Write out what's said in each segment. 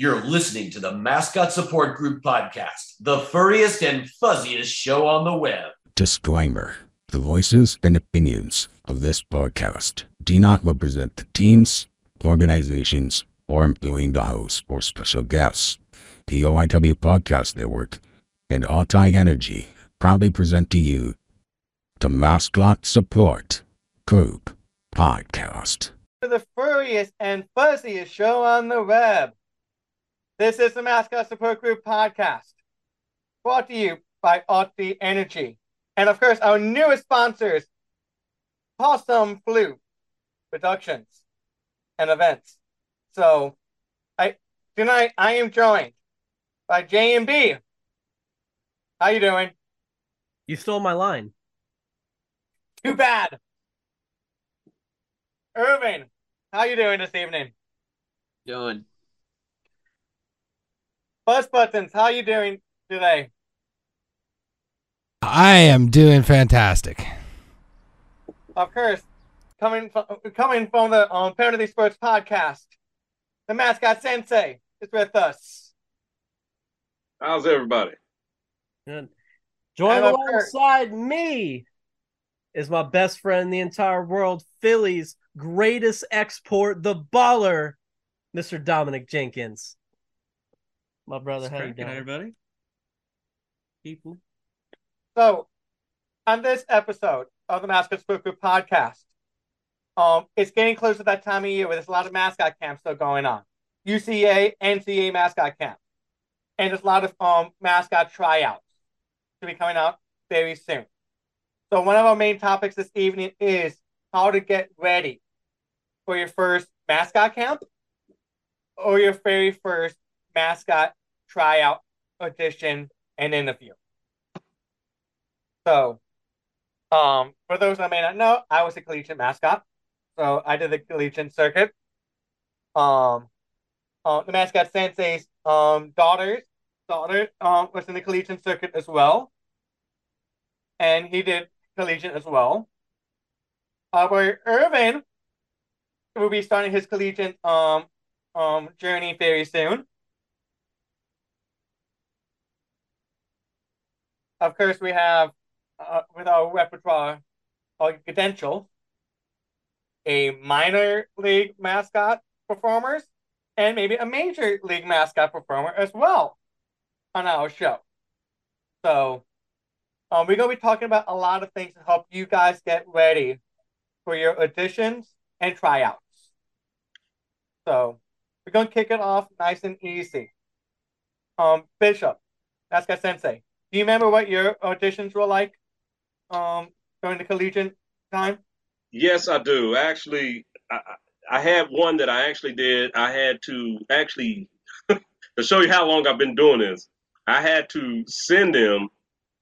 You're listening to the Mascot Support Group podcast, the furriest and fuzziest show on the web. Disclaimer The voices and opinions of this podcast do not represent the teams, organizations, or employing the host or special guests. The OIW Podcast Network and Ulti Energy proudly present to you the Mascot Support Group Podcast. the furriest and fuzziest show on the web. This is the Mascot Support Group podcast, brought to you by Ulti Energy. And of course, our newest sponsors, Possum Flu Productions and Events. So, I tonight I am joined by J and B. How you doing? You stole my line. Too bad. Irvin, how you doing this evening? Doing. Fuzzbuttons, how you doing today? I am doing fantastic. Of course, coming from, coming from the um, Penalty Sports podcast, the mascot sensei is with us. How's everybody? Good. Join And of alongside me is my best friend in the entire world, Philly's greatest export, the baller, Mr. Dominic Jenkins. My brother, how you doing? everybody? People. So, on this episode of the Mascot Support Group podcast, um, it's getting close to that time of year where there's a lot of mascot camps still going on. UCA, NCA mascot camp, and there's a lot of um mascot tryouts to be coming out very soon. So, one of our main topics this evening is how to get ready for your first mascot camp or your very first mascot tryout audition and interview. So, um, for those that may not know, I was a collegiate mascot. So I did the collegiate circuit. Um, uh, the mascot sensei's um daughter, daughter um was in the collegiate circuit as well, and he did collegiate as well. Uh, but Irvin will be starting his collegiate um um journey very soon. Of course, we have uh, with our repertoire, our credential, a minor league mascot performers and maybe a major league mascot performer as well on our show. So, um, we're gonna be talking about a lot of things to help you guys get ready for your auditions and tryouts. So, we're gonna kick it off nice and easy. Um, Bishop, Mascot Sensei, do you remember what your auditions were like? um during the collegiate time? Yes, I do. Actually, I, I had one that I actually did. I had to actually to show you how long I've been doing this. I had to send them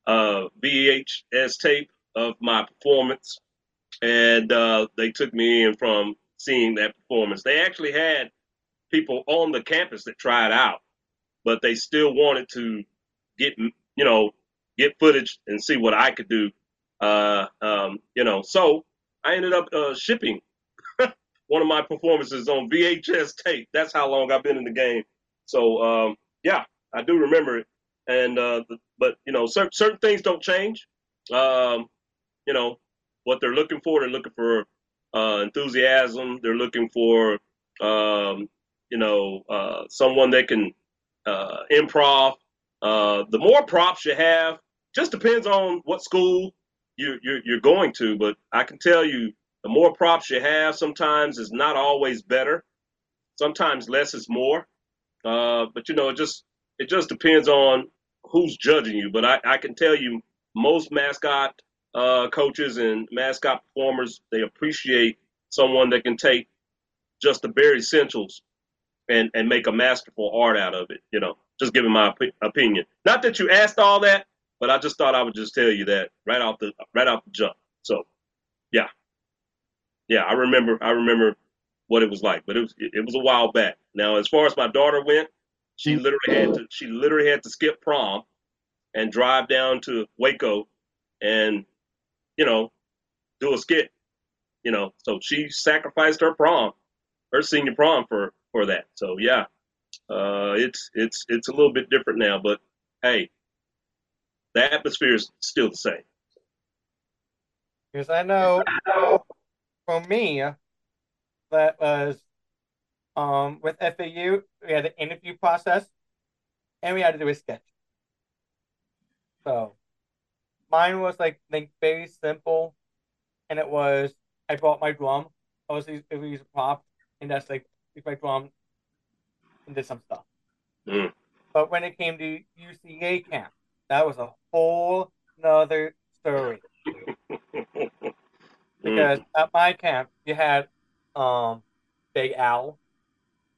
a VHS tape of my performance, and uh, they took me in from seeing that performance. They actually had people on the campus that tried out, but they still wanted to get you know get footage and see what I could do uh, um, you know, so I ended up uh, shipping one of my performances on VHS tape. That's how long I've been in the game. So um, yeah, I do remember it. And uh, but you know, certain certain things don't change. Um, you know what they're looking for. They're looking for uh, enthusiasm. They're looking for um, you know uh, someone that can uh, improv. Uh, the more props you have, just depends on what school you, you're, you're going to, but I can tell you the more props you have sometimes is not always better. Sometimes less is more. Uh, but you know, it just it just depends on who's judging you. But I, I can tell you most mascot uh, coaches and mascot performers, they appreciate someone that can take just the bare essentials and, and make a masterful art out of it, you know, just giving my opi- opinion. Not that you asked all that, but I just thought I would just tell you that right off the right off the jump. So, yeah, yeah, I remember I remember what it was like, but it was it, it was a while back. Now, as far as my daughter went, she literally had to she literally had to skip prom and drive down to Waco and you know do a skit. You know, so she sacrificed her prom, her senior prom for for that. So yeah, Uh, it's it's it's a little bit different now, but hey, the atmosphere is still the same. Because I know for me, that was um with FAU, we had the interview process and we had to do a sketch. So mine was like like very simple and it was I brought my drum. I was it was a prop and that's like my drum and did some stuff. Mm. But when it came to UCA camp, that was a whole nother story. because at my camp you had um Big Al,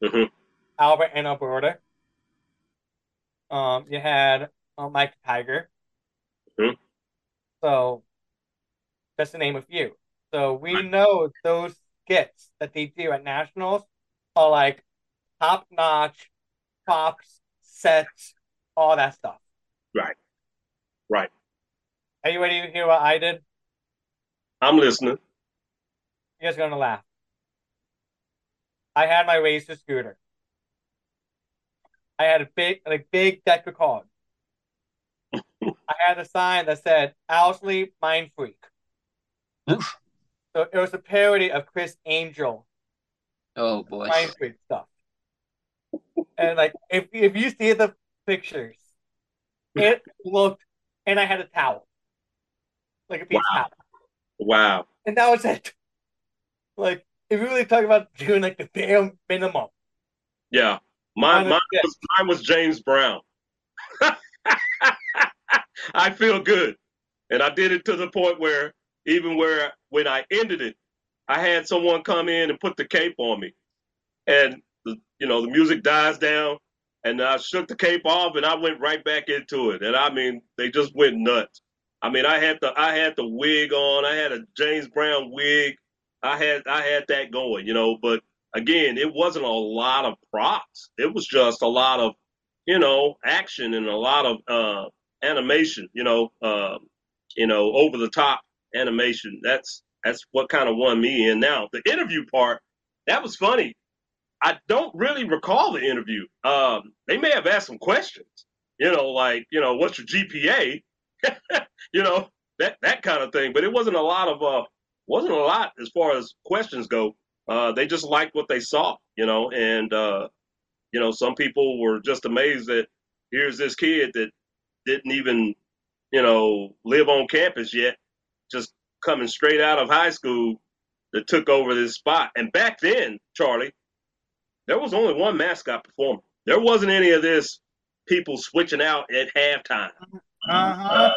Mhm. Albert and Alberta. Um, you had uh, Mike Tiger. Mhm. So just to name a few. So we know those skits that they do at nationals are like top notch, props, sets, all that stuff. Right. Right. Are you ready to hear what I did? I'm listening. You guys are gonna laugh. I had my racer scooter. I had a big, like big deck of cards. I had a sign that said "Owsley Mind Freak." Oof. So it was a parody of Criss Angel Oh boy. Mind Freak stuff. And like, if if you see the pictures, it looked, and I had a towel, like a beach Wow. towel. Wow. and that was it. Like, if you really talk about doing like the bare minimum, Yeah. Mine, Mine was, mine was James Brown. I feel good. And I did it to the point where even where when I ended it, I had someone come in and put the cape on me. And you know, the music dies down and I shook the cape off and I went right back into it. And I mean, they just went nuts. I mean, I had the I had the wig on. I had a James Brown wig. I had I had that going, you know, but again, it wasn't a lot of props. It was just a lot of, you know, action and a lot of uh, animation. You know, um, you know, over the top animation. That's that's what kind of won me in. Now the interview part, that was funny. I don't really recall the interview. Um, they may have asked some questions. You know, like you know, what's your GPA? you know, that that kind of thing. But it wasn't a lot of uh, wasn't a lot as far as questions go uh, they just liked what they saw, you know, and uh, you know, some people were just amazed that here's this kid that didn't even, you know, live on campus yet, just coming straight out of high school that took over this spot. And back then, Charlie, there was only one mascot performer. There wasn't any of this people switching out at halftime. uh-huh.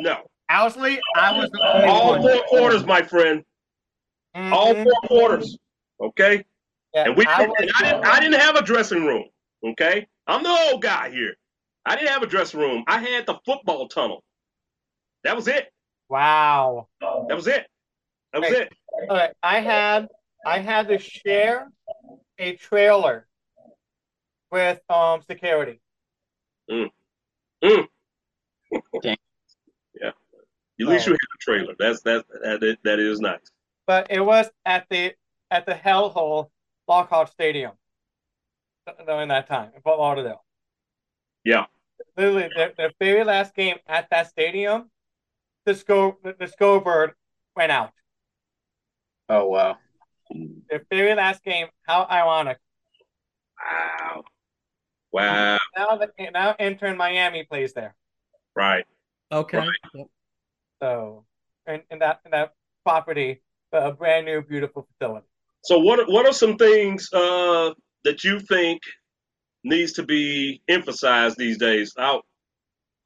No, Owsley, I was all one. four quarters, my friend. All Mhm. four quarters. Okay. Yeah, And we I and I, didn't, I didn't have a dressing room. Okay, I'm the old guy here. I didn't have a dressing room. I had the football tunnel. That was it. Wow. That was it. That was it. All right, I had I had to share a trailer with um security. Yeah. At least you had a trailer. That's that that that is nice. but it was at the at the Hellhole Lockhart Stadium during that time in Fort Lauderdale. Yeah. Literally, the, the very last game at that stadium, the sco the, the Scobird went out. Oh wow. The very last game. How ironic! Wow. Wow. Now the now Inter Miami plays there. Right. Okay. Right. Yep. So, in, in that in that property, a brand new beautiful facility. So what are- what are some things uh, that you think needs to be emphasized these days? I'll,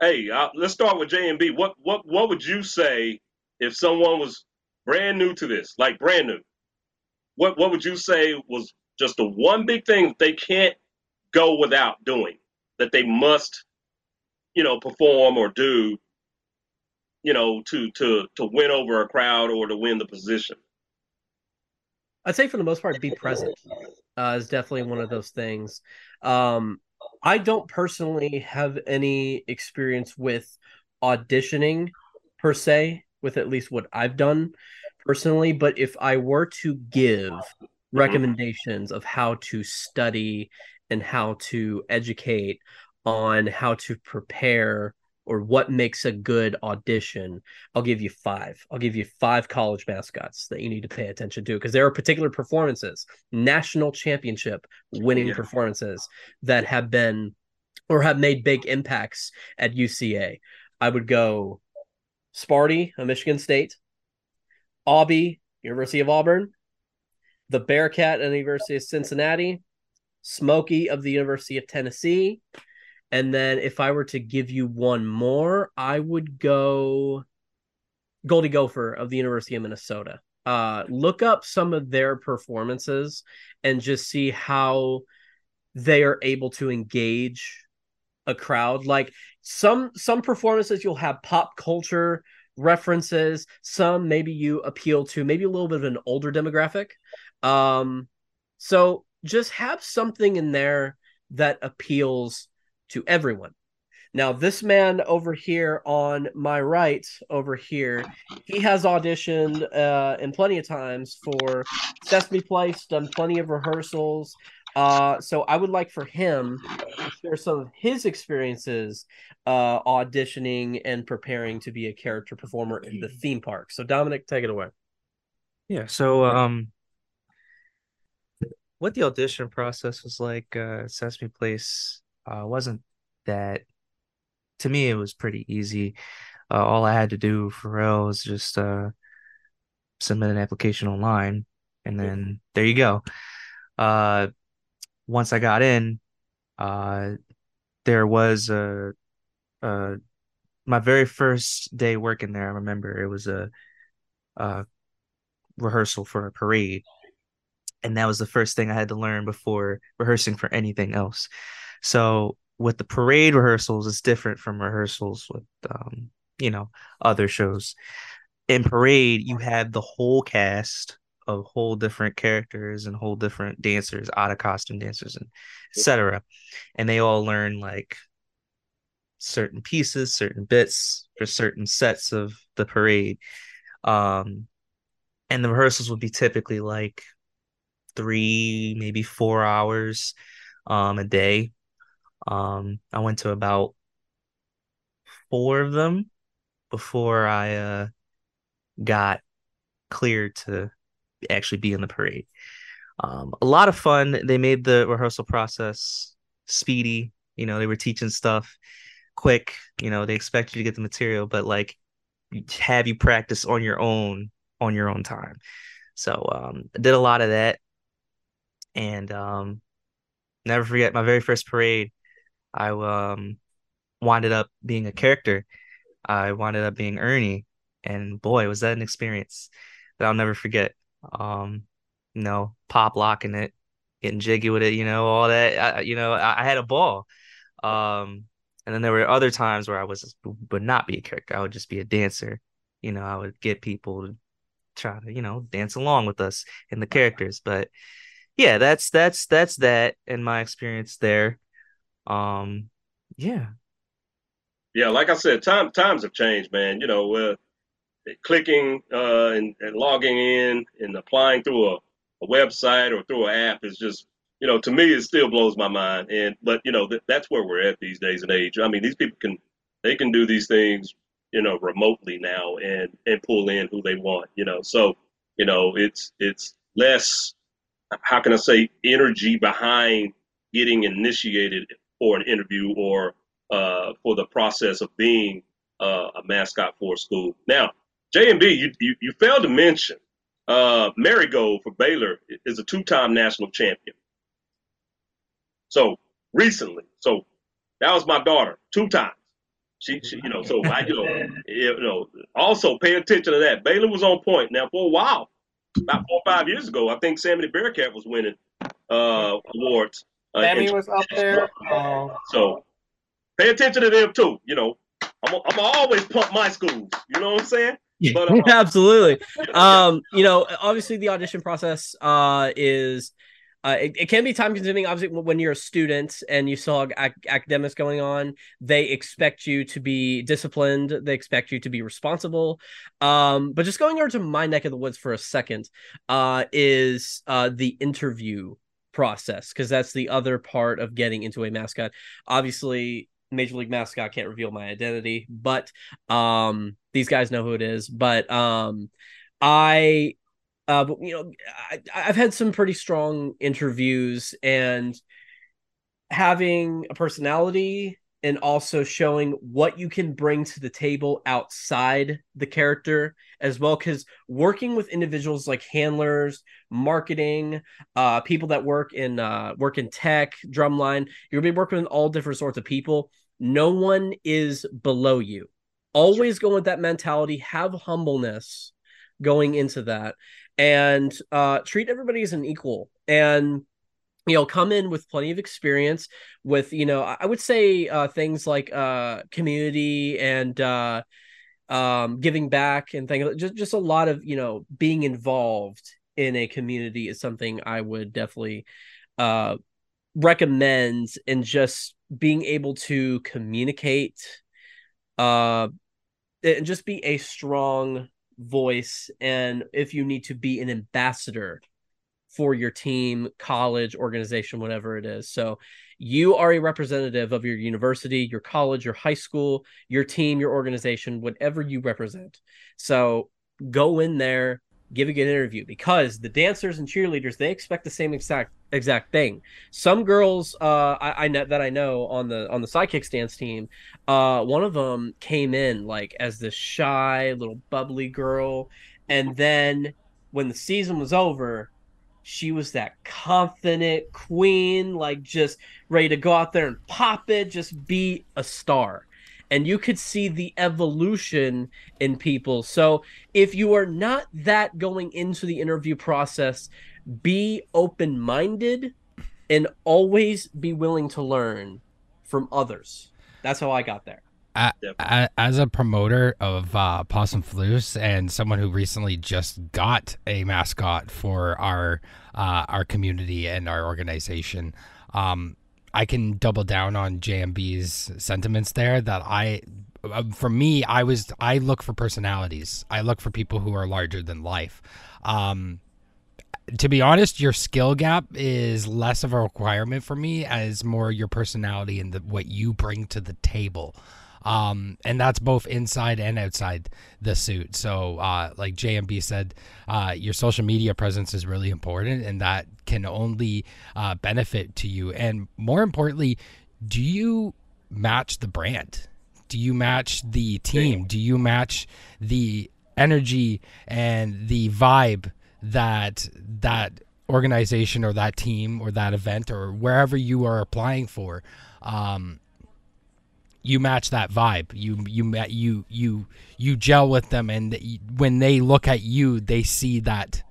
hey, i let's start with J and B. What what what would you say if someone was brand new to this, like brand new? What what would you say was just the one big thing they can't go without doing that they must, you know, perform or do, you know, to to to win over a crowd or to win the position? I'd say for the most part, be present uh, is definitely one of those things. Um, I don't personally have any experience with auditioning per se, with at least what I've done personally. But if I were to give mm-hmm. recommendations of how to study and how to educate on how to prepare or what makes a good audition, I'll give you five. I'll give you five college mascots that you need to pay attention to because there are particular performances, national championship winning Yeah. performances that have been or have made big impacts at UCA. I would go Sparty of Michigan State, Aubie, University of Auburn, the Bearcat at the University of Cincinnati, Smokey of the University of Tennessee, and then if I were to give you one more, I would go Goldie Gopher of the University of Minnesota. Uh, look up some of their performances and just see how they are able to engage a crowd. Like some some performances, you'll have pop culture references. Some maybe you appeal to maybe a little bit of an older demographic. Um, so just have something in there that appeals to everyone. Now, this man over here on my right, over here, he has auditioned uh, in plenty of times for Sesame Place, done plenty of rehearsals. Uh, so I would like for him to share some of his experiences uh, auditioning and preparing to be a character performer in the theme park. So Dominic, take it away. Yeah, so um what the audition process was like uh Sesame Place uh wasn't that to me it was pretty easy. Uh all I had to do for real was just uh submit an application online and then there you go. Uh once I got in, uh there was a uh my very first day working there, I remember it was a uh rehearsal for a parade and that was the first thing I had to learn before rehearsing for anything else. So with the parade rehearsals, it's different from rehearsals with um, you know, other shows. In parade, you have the whole cast of whole different characters and whole different dancers, out of costume dancers and etc. And they all learn like certain pieces, certain bits for certain sets of the parade. Um and the rehearsals would be typically like three, maybe four hours um a day. Um I went to about four of them before I uh got cleared to actually be in the parade. Um a lot of fun. They made the rehearsal process speedy, you know, they were teaching stuff quick, you know, they expect you to get the material, but like have you practice on your own on your own time. So um I did a lot of that. And um never forget my very first parade. I um winded up being a character. I winded up being ernie. And boy was that an experience that i'll never forget um you know pop locking it getting jiggy with it you know all that. I, you know I, I had a ball. Um and then there were other times where i was would not be a character. I would just be a dancer. You know i would get people to try to you know dance along with us in the characters. But yeah, that's that's that's that in my experience there. Um, yeah, Yeah, like I said, time times have changed, man. You know, uh, clicking uh, and, and logging in and applying through a, a website or through an app is just, you know, to me, it still blows my mind. And but you know, th- that's where we're at these days and age. I mean, these people can they can do these things, you know, remotely now and and pull in who they want. You know, so you know, it's it's less. How can I say energy behind getting initiated for an interview or uh, for the process of being uh, a mascot for a school. Now, J and B, you, you you failed to mention uh, Marigold for Baylor is a two-time national champion. So recently, so that was my daughter, two times. She, she you know, so I, you know, you know, also pay attention to that. Baylor was on point. Now for a while, about four or five years ago, I think Sammy the Bearcat was winning uh, awards. Uh, Sammy was up there. So pay attention to them too. You know, I'm I'm always pump my schools. You know what I'm saying? But uh, Absolutely. Um, you know, obviously the audition process uh is uh, it, it can be time consuming. Obviously, when you're a student and you saw ac- academics going on, they expect you to be disciplined. They expect you to be responsible. Um, but just going over to my neck of the woods for a second, uh, is uh, the interview process because that's the other part of getting into a mascot. Obviously, Major League mascot can't reveal my identity, but um, these guys know who it is. But um, I, uh, you know, I, I've had some pretty strong interviews and having a personality and also showing what you can bring to the table outside the character as well because working with individuals like handlers marketing uh people that work in uh work in tech drumline you're gonna be working with all different sorts of people no one is below you always go with that mentality have humbleness going into that and uh treat everybody as an equal. And you know come in with plenty of experience with you know i would say uh, things like uh, community and uh, um, giving back and things just just a lot of you know being involved in a community is something i would definitely uh, recommend and just being able to communicate uh and just be a strong voice and if you need to be an ambassador for your team, college, organization, whatever it is. So you are a representative of your university, your college, your high school, your team, your organization, whatever you represent. So go in there, give a good interview because the dancers and cheerleaders they expect the same exact exact thing. Some girls uh I, I know that I know on the on the sidekicks dance team, uh one of them came in like as this shy little bubbly girl and then when the season was over, she was that confident queen, like just ready to go out there and pop it, just be a star. And you could see the evolution in people. So if you are not that going into the interview process, be open minded and always be willing to learn from others. That's how I got there as a promoter of uh, Possum Flus and someone who recently just got a mascot for our uh, our community and our organization, um, I can double down on JMB's sentiments there. That I, uh, for me, I was I look for personalities. I look for people who are larger than life. Um, to be honest, your skill gap is less of a requirement for me as more your personality and the, what you bring to the table. Um, and that's both inside and outside the suit. So, uh, like JMB said, uh, your social media presence is really important, and that can only uh, benefit to you. And more importantly, do you match the brand? Do you match the team? Do you match the energy and the vibe that that organization or that team or that event or wherever you are applying for? Um, you match that vibe. You you you you you gel with them, and when they look at you, they see that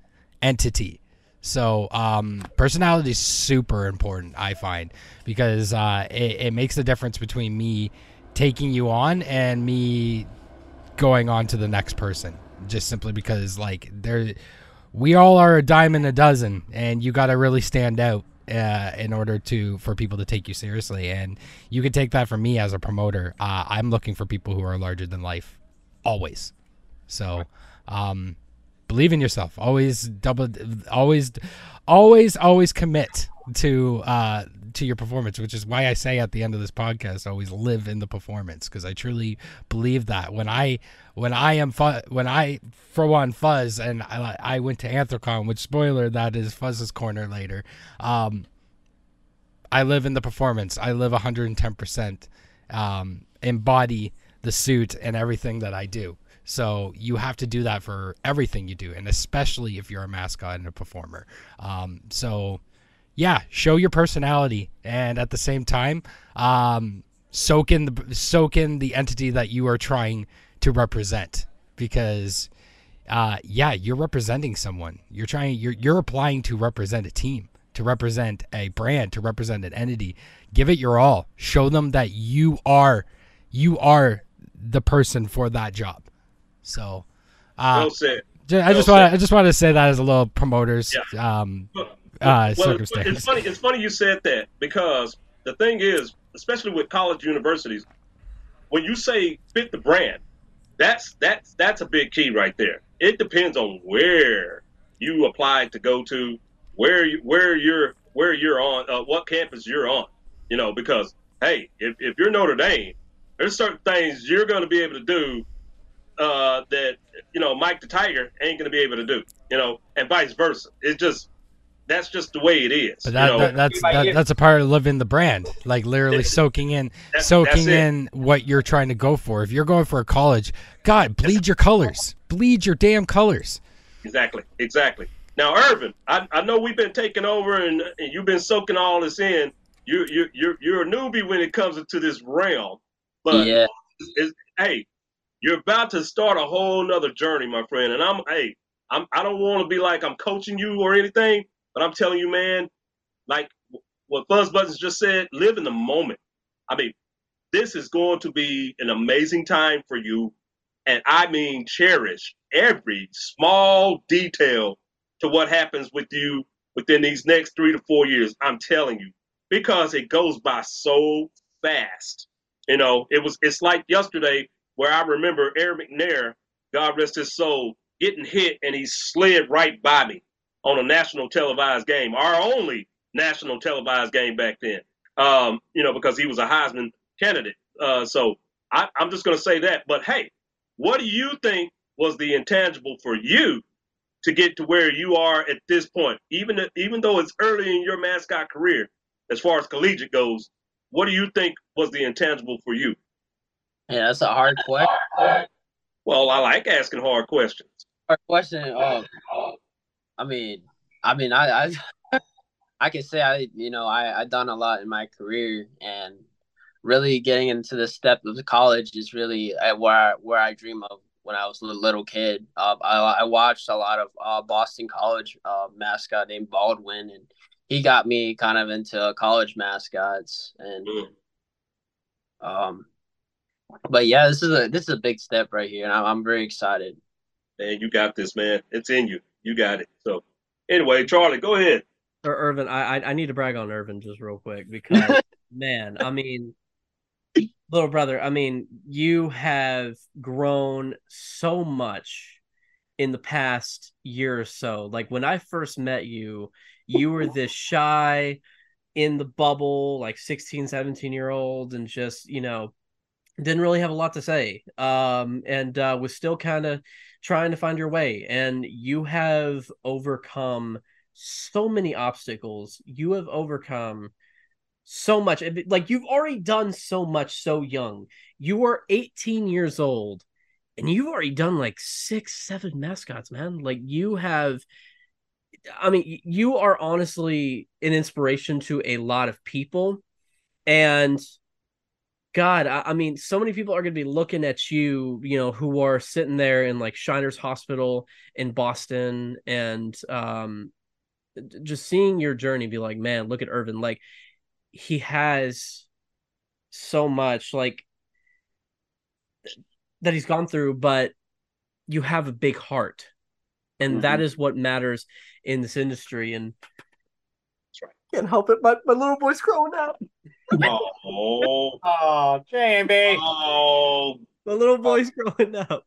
entity. So um, personality is super important, I find, because uh, it, it makes the difference between me taking you on and me going on to the next person. Just simply because like there, we all are a dime in a dozen, and you got to really stand out uh, in order to for people to take you seriously. And you can take that from me as a promoter. Uh, I'm looking for people who are larger than life, always. So, um, believe in yourself. Always double. Always, always, always commit to uh, to your performance, which is why I say at the end of this podcast, always live in the performance because I truly believe that when I when I am fu- when I for one fuzz and I, I went to Anthrocon, which spoiler that is Fuzz's corner later. Um, I live in the performance. I live 110 percent um, embody the suit and everything that I do. So you have to do that for everything you do, and especially if you're a mascot and a performer. Um, so yeah, show your personality, and at the same time, um, soak in the soak in the entity that you are trying to represent. Because, uh, yeah, you're representing someone. You're trying. You're you're applying to represent a team, to represent a brand, to represent an entity. Give it your all. Show them that you are, you are the person for that job. So, uh, well said. I just want I just want to say that as a little promoters. Yeah. Um, uh, well, circumstance. It's funny. It's funny you said that because the thing is, especially with college universities, when you say fit the brand, that's that's that's a big key right there. It depends on where you apply to go to, where you, where you're where you're on, uh, what campus you're on. You know, because hey, if, if you're Notre Dame, there's certain things you're going to be able to do uh, that you know Mike the Tiger ain't going to be able to do. You know, and vice versa. It's just that's just the way it is. But that, you know? that that's that, that's a part of living the brand, like literally soaking in That- soaking that's in what you're trying to go for. If you're going for a college, God, bleed your colors, bleed your damn colors. Exactly, exactly. Now, Irvin, I, I know we've been taking over and, and you've been soaking all this in. You you you're you're a newbie when it comes into this realm, but yeah. it's, hey, you're about to start a whole nother journey, my friend. And I'm hey, I'm I don't want to be like I'm coaching you or anything, but I'm telling you, man, like what Fuzzbuttons just said, live in the moment. I mean, this is going to be an amazing time for you, and I mean cherish every small detail to what happens with you within these next three to four years. I'm telling you, because it goes by so fast. You know, it was it's like yesterday where I remember Eric McNair, God rest his soul, getting hit and he slid right by me on a national televised game, our only national televised game back then. Um, you know, because he was a Heisman candidate. Uh, so I, I'm just going to say that. But hey, what do you think was the intangible for you to get to where you are at this point? Even even though it's early in your mascot career, as far as collegiate goes, what do you think was the intangible for you? Yeah, that's a hard question. Well, I like asking hard questions. Hard question. Um, I mean, I mean, I, I, I can say I, you know, I, I done a lot in my career, and really getting into the step of the college is really uh, where I, where I dream of when I was a little kid. Uh, I, I watched a lot of uh, Boston College uh, mascot named Baldwin, and he got me kind of into college mascots, and Mm. um, but yeah, this is a this is a big step right here, and I'm, I'm very excited. Man, you got this, man. It's in you. You got it. So, anyway, Charlie, go ahead. Or Irvin, I I I need to brag on Irvin just real quick because man, I mean, little brother, I mean, you have grown so much in the past year or so. Like when I first met you, you were this shy in the bubble, like 16, 17 year old, and just, you know, didn't really have a lot to say. Um, and uh, was still kind of trying to find your way. And you have overcome so many obstacles. You have overcome so much. Like you've already done so much so young. You are 18 years old and you've already done like six, seven mascots, man. Like you have I mean, you are honestly an inspiration to a lot of people. And God, I, I mean, so many people are going to be looking at you, you know, who are sitting there in like Shriners Hospital in Boston and um, just seeing your journey, be like, man, look at Irvin. Like, he has so much, like, that he's gone through, but you have a big heart. And Mm-hmm. that is what matters in this industry. And. Can't help it. My, my little boy's growing up. Oh, Oh, Jamie. oh, My little oh. boy's growing up.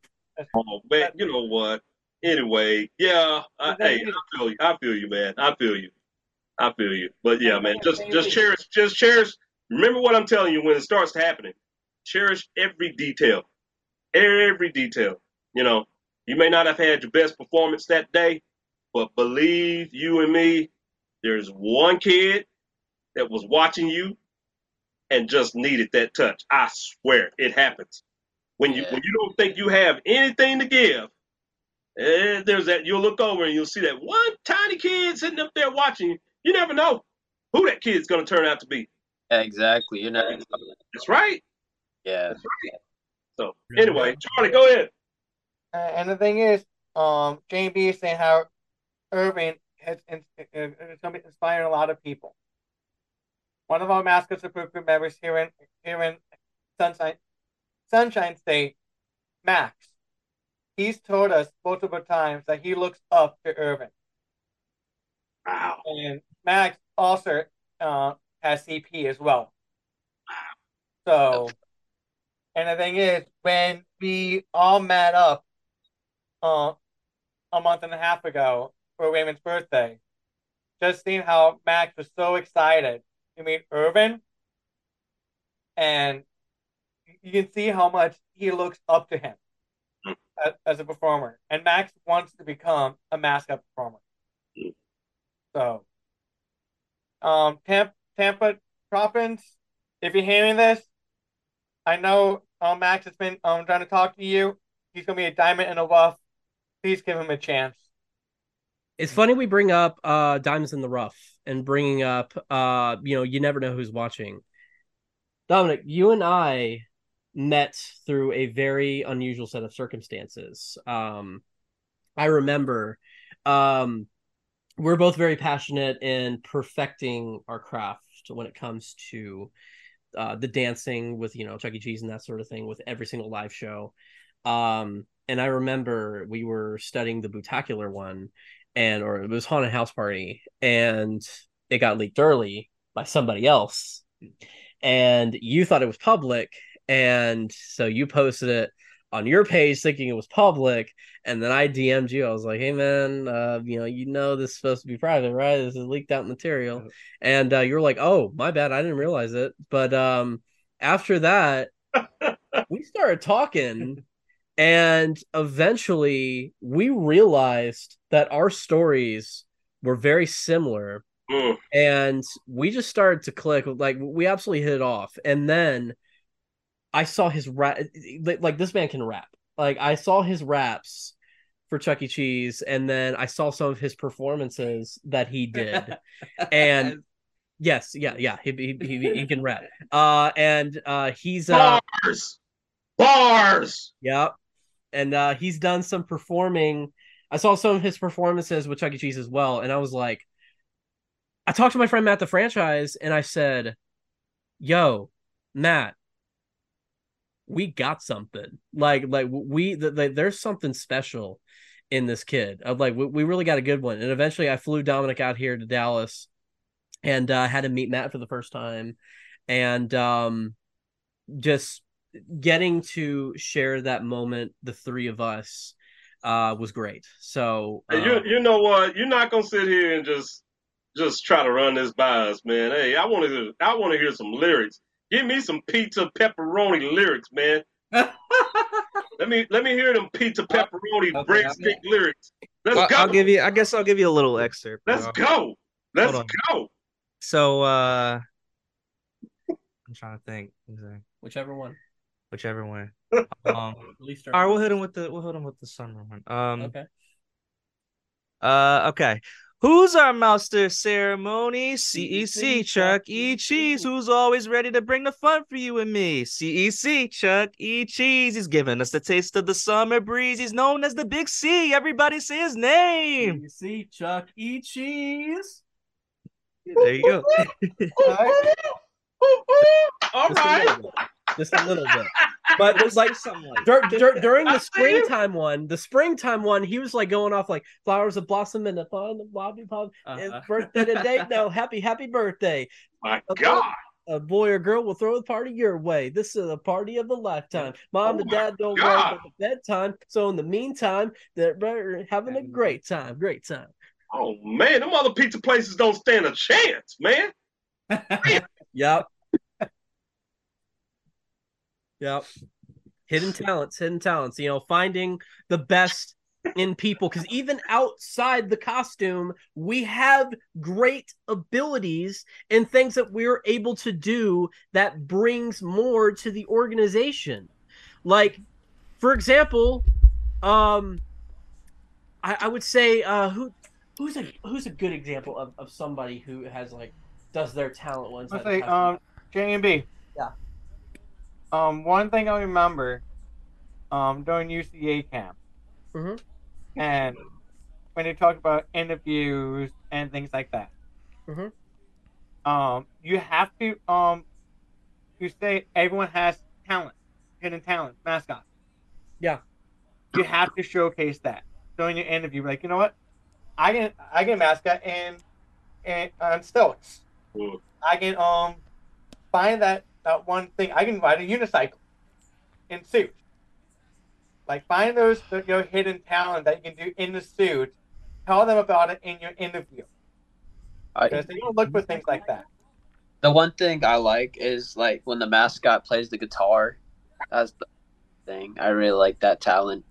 oh, man. You know what? Anyway, yeah. I, hey. I feel you. I feel you, man. I feel you. I feel you. But yeah, man. Just, Maybe. just cherish. Just cherish. Remember what I'm telling you when it starts happening. Cherish every detail. Every detail. You know, you may not have had your best performance that day, but believe you and me, there's one kid that was watching you and just needed that touch. I swear it happens. When you Yeah. when you don't think you have anything to give, eh, there's that you'll look over and you'll see that one tiny kid sitting up there watching you. You never know who that kid's gonna turn out to be. Exactly. You're not. That's right. Yeah. So anyway, Charlie, go ahead. Uh, and the thing is, um, JB is saying how Irvin has is going to be inspiring a lot of people. One of our mascots support group members here in here in Sunshine Sunshine State, Max. He's told us multiple times that he looks up to Irvin, Wow. and Max also uh, has CP as well. Wow. So, and the thing is, when we all met up uh, a month and a half ago for Raymond's birthday, just seeing how Max was so excited to meet Irvin, and you can see how much he looks up to him Mm. as, as a performer, and Max wants to become a mascot performer. Mm. So, um, Tampa, Tampa Tarpons, if you're hearing this, I know um, Max has been um trying to talk to you. He's gonna be a diamond in a rough. Please give him a chance. It's funny we bring up uh Diamonds in the Rough and bringing up uh you know you never know who's watching. Dominic, you and I met through a very unusual set of circumstances. Um I remember um we're both very passionate in perfecting our craft when it comes to uh the dancing with you know Chuck E. Cheese and that sort of thing with every single live show. Um and I remember we were studying the Butacular one and or it was haunted house party and it got leaked early by somebody else. And you thought it was public and so you posted it on your page thinking it was public and then i dm'd you. I was like hey man uh, you know you know this is supposed to be private right? This is leaked out material. And uh, you were like oh my bad i didn't realize it. But um after that we started talking and eventually we realized that our stories were very similar. Mm. and we just started to click like we absolutely hit it off. And then i saw his rap like this man can rap. Like i saw his raps for chuck e. Cheese and then i saw some of his performances that he did. And yes yeah yeah he, he, he, he can rap. Uh and uh he's uh Bars, bars. Yep. And uh he's done some performing. I saw some of his performances with Chuck E. Cheese as well, and I was like, I talked to my friend Matt the franchise, and I said, "Yo, Matt, we got something. Like, like we, the, the, there's something special in this kid. Of like, we, we really got a good one." And eventually, I flew Dominic out here to Dallas, and uh, had to meet Matt for the first time, and um, just getting to share that moment, the three of us, uh, was great. So Hey, uh, you you know what? You're not gonna sit here and just just try to run this by us, man. Hey, I want to I want to hear some lyrics. Give me some pizza pepperoni lyrics, man. let me let me hear them pizza pepperoni okay, breadstick lyrics. Let's Well, go. I'll give you. I guess I'll give you a little excerpt. Let's Uh, go. Let's go. So, uh, I'm trying to think. whichever one. Whichever one. Um, all right, we'll hit him with the we'll hit him with the summer one. Um, Okay. Uh, okay. Who's our master ceremony? CEC, Chuck E. Cheese, who's always ready to bring the fun for you and me. CEC, Chuck E. Cheese, he's giving us the taste of the summer breeze. He's known as the Big C. Everybody say his name. You see, Chuck E. Cheese. There you go. All Just a right. Little bit. Just a little bit. But it's like something like dur- dur- during the springtime one, the springtime one, he was like going off like flowers of blossom and the fun, the bobby pop, Uh-huh. birthday today. No, happy, happy birthday. My A boy- God. A boy or girl will throw the party your way. This is a party of a lifetime. Mom Oh and dad don't God. work at bedtime. So in the meantime, they're having a great time. Great time. Oh man, them other pizza places don't stand a chance, man. Yep. Yep. Hidden talents, hidden talents. You know, finding the best in people because even outside the costume, we have great abilities and things that we're able to do that brings more to the organization. Like, for example, um, I, I would say uh, who who's a who's a good example of, of somebody who has like does their talent ones. Let's say um J and B. Yeah. Um, one thing I remember, um, during UCA camp, Mhm. and when they talk about interviews and things like that, Mhm. um, you have to um, you say everyone has talent, hidden talent, mascot. Yeah. You have to showcase that during your interview. Like, you know what? I can I can mascot and and on stilts. Mm. I can um find that that one thing. I can ride a unicycle in suit. Like find those the, your hidden talent that you can do in the suit. Tell them about it in your interview. Because they don't look for things like that. the one thing I like is like when the mascot plays the guitar. That's the thing. I really like that talent.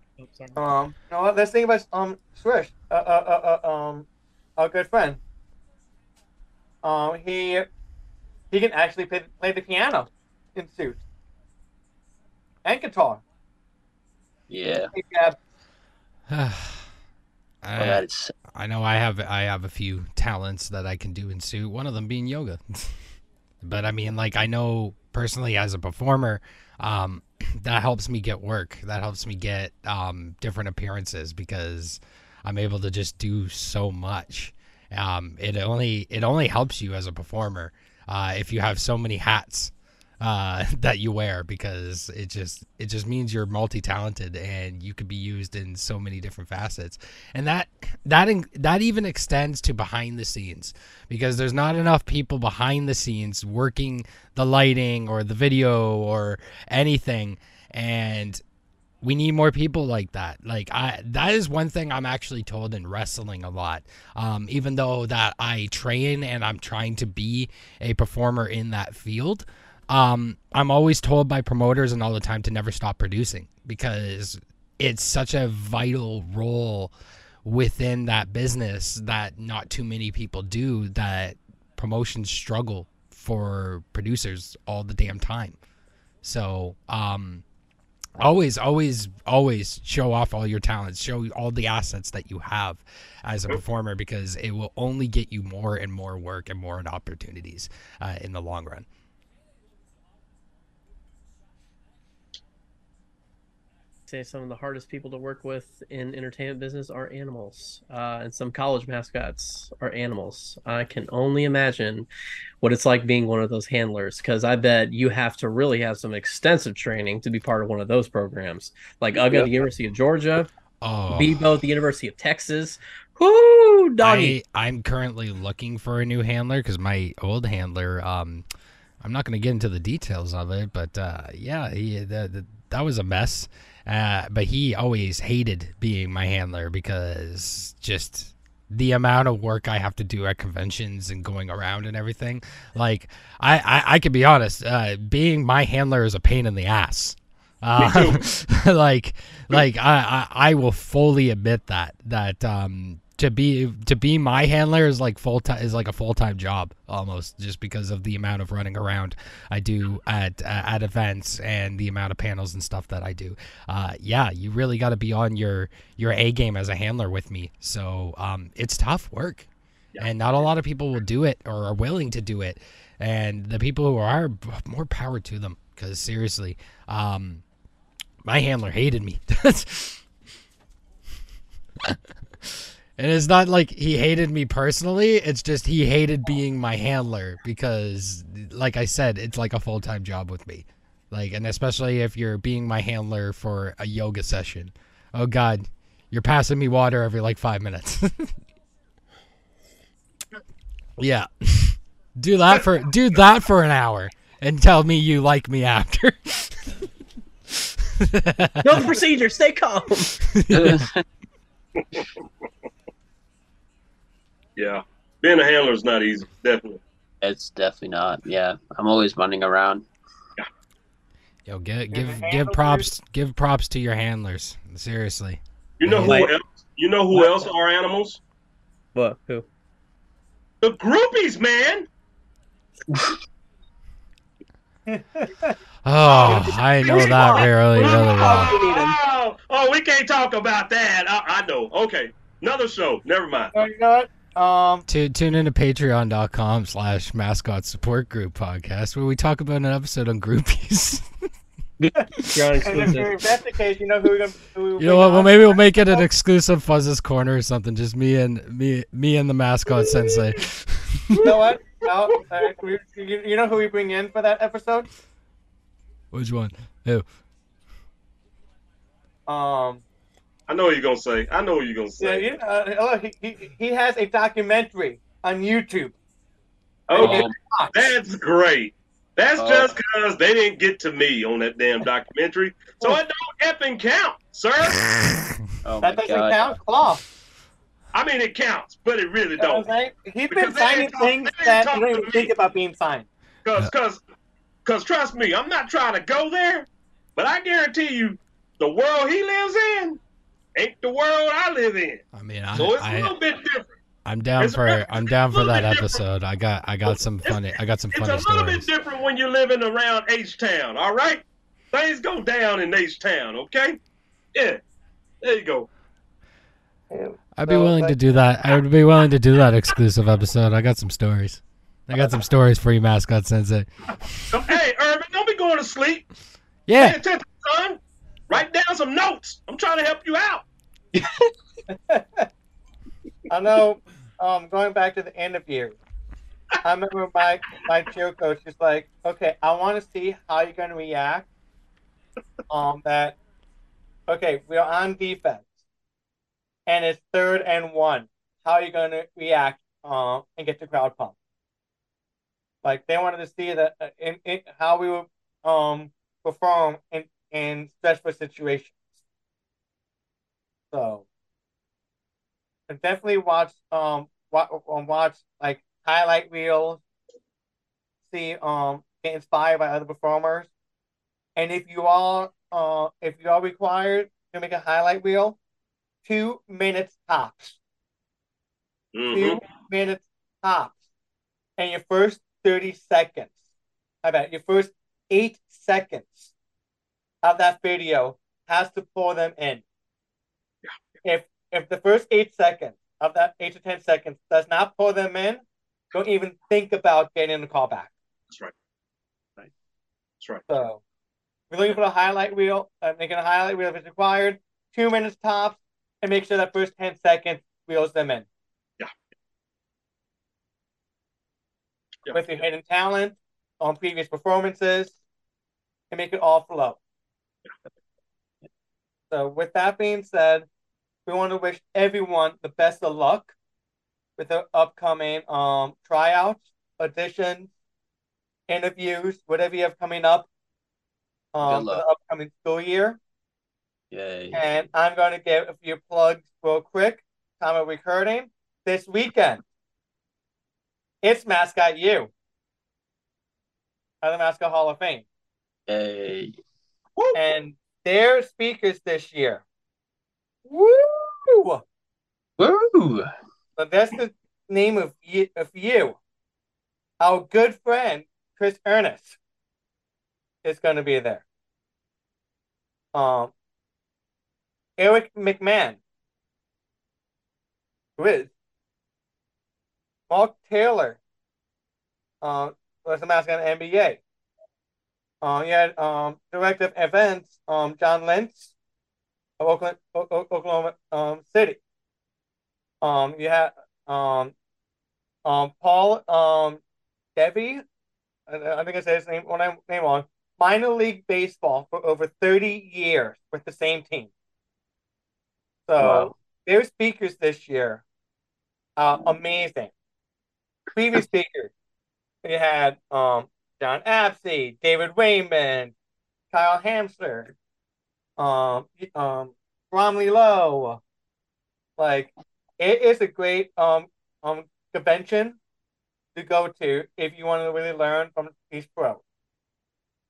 Um, you know what? Let's think about um Swish, uh, uh, uh, uh, um, a good friend. Um, he he can actually play, play the piano in suit and guitar. Yeah. Yeah, Well, I, I know I have I have a few talents that I can do in suit. One of them being yoga. but I mean, like I know personally as a performer, um, that helps me get work. That helps me get um, different appearances because I'm able to just do so much. Um, it only it only helps you as a performer uh, if you have so many hats uh, that you wear because it just it just means you're multi-talented and you could be used in so many different facets. And that that in- that even extends to behind the scenes because there's not enough people behind the scenes working the lighting or the video or anything. And we need more people like that. Like i that is one thing i'm actually told in wrestling a lot. Um, even though that i train and i'm trying to be a performer in that field um, i'm always told by promoters and all the time to never stop producing because it's such a vital role within that business that not too many people do that promotions struggle for producers all the damn time. So um always always always show off all your talents. Show all the assets that you have as a performer because it will only get you more and more work and more opportunities uh, in the long run say some of the hardest people to work with in entertainment business are animals uh, and some college mascots are animals. I can only imagine what it's like being one of those handlers because i bet you have to really have some extensive training to be part of one of those programs. Like Uga Yep. at the university of georgia oh. Bevo at the university of texas. Whoo, doggy. I, I'm currently looking for a new handler because my old handler, um, I'm not going to get into the details of it, but uh, yeah, he, the, the, that was a mess. Uh, but he always hated being my handler because just the amount of work I have to do at conventions and going around and everything. Like, I, I, I can be honest, uh, being my handler is a pain in the ass. Uh, like, like I, I, I will fully admit that that um to be to be my handler is like full time is like a full time job almost just because of the amount of running around I do at uh, at events and the amount of panels and stuff that I do. Uh, yeah, you really got to be on your your A game as a handler with me. So um, it's tough work, and not a lot of people will do it or are willing to do it. And the people who are more power to them because seriously, um, my handler hated me. And it's not like he hated me personally. It's just he hated being my handler because, like I said, it's like a full time job with me. Like, and especially if you're being my handler for a yoga session. Oh, God, you're passing me water every like five minutes. yeah. Do that for do that for an hour and tell me you like me after. no the procedure stay calm Yeah, being a handler is not easy. Definitely. it's definitely not. Yeah, I'm always running around. Yeah. Yo, give give give props give props to your handlers. Seriously. You know who Like- else? You know who else are animals? what who The groupies, man. Oh, I know that really, really well. You need 'em. Oh, oh, we can't talk about that. I, I know. Okay, another show. Never mind. Uh, you know what? Um, Tu- tune into patreon.com slash mascot support group podcast where we talk about an episode on groupies. you're and if, exclusive if that's the case, you know who we're gonna. Who you know what? Well, maybe we'll make it an exclusive Fuzz's Corner or something. Just me and me, me and the mascot sensei. You know what? No, uh, we, you, you know who we bring in for that episode? Which one? Who? Um, I know what you're gonna say. I know what you're gonna say. you know, uh, look, he, he, he has a documentary on YouTube. Okay, Um, that's great. That's Oh. just because they didn't get to me on that damn documentary, so it don't effing count, sir. oh my That doesn't god. count. Cloth. I mean, it counts, but it really don't. I'm? He's been Because signing ain't talk- things that you don't even think about being signed. Cause, cause, cause, trust me, I'm not trying to go there, but I guarantee you, the world he lives in ain't the world I live in. I mean, I, So it's a I little bit different. I'm down it's for I'm down for that different. episode. I got I got some funny I got some funny It's a little bit different when you're living around H Town. All right, things go down in H Town. Okay, yeah, there you go. I'd be So, willing to do that. I would be willing to do that exclusive episode. I got some stories. I got some stories for you, mascot sensei. Hey, Irvin, don't be going to sleep. Pay Yeah, attention, son. Write down some notes. I'm trying to help you out. I know. Um, going back to the end of interview, I remember my my cheer coach was like, "Okay, I want to see how you're going to react." Um, that okay, we're on defense, and it's third and one. How are you going to react? Um, and get the crowd pumped. Like they wanted to see that uh, in, in how we would um perform in in stressful situations. So definitely watch um watch, watch like highlight reels, see um get inspired by other performers, and if you are uh if you are required to make a highlight reel, two minutes tops, Mhm. two minutes tops, and your first thirty seconds, I bet your first eight seconds of that video has to pull them in. If if the first eight seconds of that eight to ten seconds does not pull them in, don't even think about getting the call back. That's right. Right. That's right. So you're looking for a highlight reel, uh, making a highlight reel if it's required, two minutes tops, and make sure that first ten seconds reels them in. Yeah. Yeah. With your hidden talent on previous performances, and make it all flow. So with that being said, we want to wish everyone the best of luck with the upcoming um tryouts, auditions, interviews, whatever you have coming up um, for the upcoming school year. Yay. And I'm going to give a few plugs real quick. Time of recording this weekend. It's Mascot U at the Mascot Hall of Fame. Yay. And their speakers this year. Woo! Woo! So that's the name of you, of you. Our good friend Chris Ernest is going to be there. Um, Eric McMahon, who is Mark Taylor, uh, was the mascot of the NBA. Uh, you had um, director of events, um, John Lentz of Oakland, o- O- Oklahoma um, City. Um, you had um, um, Paul um, Debbie, I, I think I said his name when I name wrong. Minor league baseball for over thirty years with the same team. So Wow. their speakers this year are amazing. Previous speakers, you had um, John Apsey, David Wayman, Kyle Hamster, um, um, Bromley Lowe. Like, it is a great um um convention to go to if you want to really learn from these pros.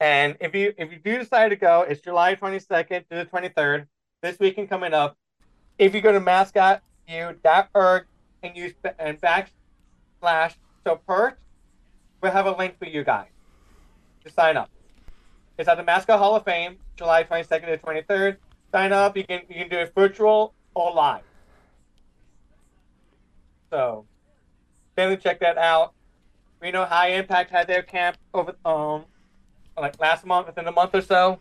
And if you if you do decide to go, it's July twenty second to the twenty third. This weekend coming up. If you go to mascotu.org and use and backslash support, we'll have a link for you guys to sign up. It's at the Mascot Hall of Fame, July 22nd to 23rd. Sign up. You can you can do it virtual or live. So definitely check that out. We know High Impact had their camp over um like last month, within a month or so,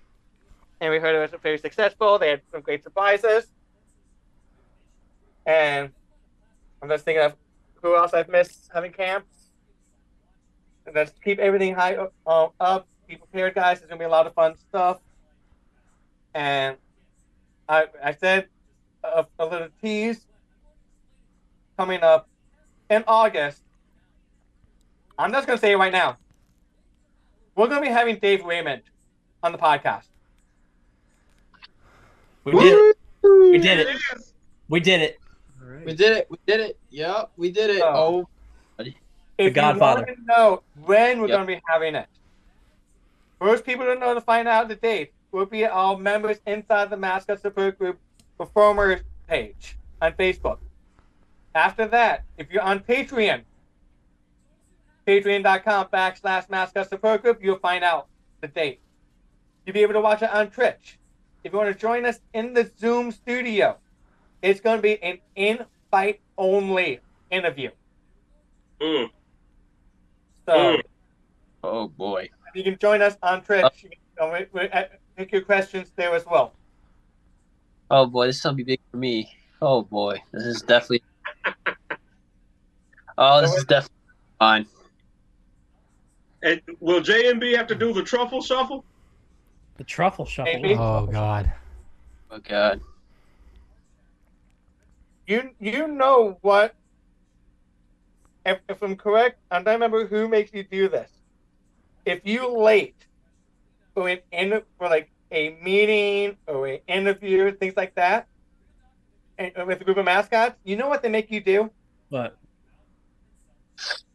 and we heard it was very successful. They had some great surprises, and I'm just thinking of who else I've missed having camps. And let's keep everything high uh, up. Be prepared, guys. There's gonna be a lot of fun stuff. And I I said a, a little tease coming up in August. I'm just gonna say it right now. We're gonna be having Dave Raymond on the podcast. We did it. We did it. it is. We did it. We did it. We did it. Yep, we did it. Oh. Oh, If Godfather. you want to know when we're Yep. going to be having it, first people to know to find out the date will be our members inside the Mascot Support Group Performers page on Facebook. After that, if you're on Patreon, patreon.com backslash mascot support group, you'll find out the date. You'll be able to watch it on Twitch. If you want to join us in the Zoom studio, it's going to be an in-fight only interview. Mm. So Mm. oh boy. you can join us on Twitch. You can, uh, we- we- uh, Take your questions there as well. Oh boy, this is gonna be big for me. Oh boy, this is definitely. Oh, this is definitely fine. And will JMB have to do the truffle shuffle? The truffle shuffle. Maybe. Oh God. Oh god. You you know what? If, if I'm correct, I don't remember who makes you do this. If you late for an in for like a meeting or an interview, things like that, and uh, with a group of mascots, you know what they make you do? What?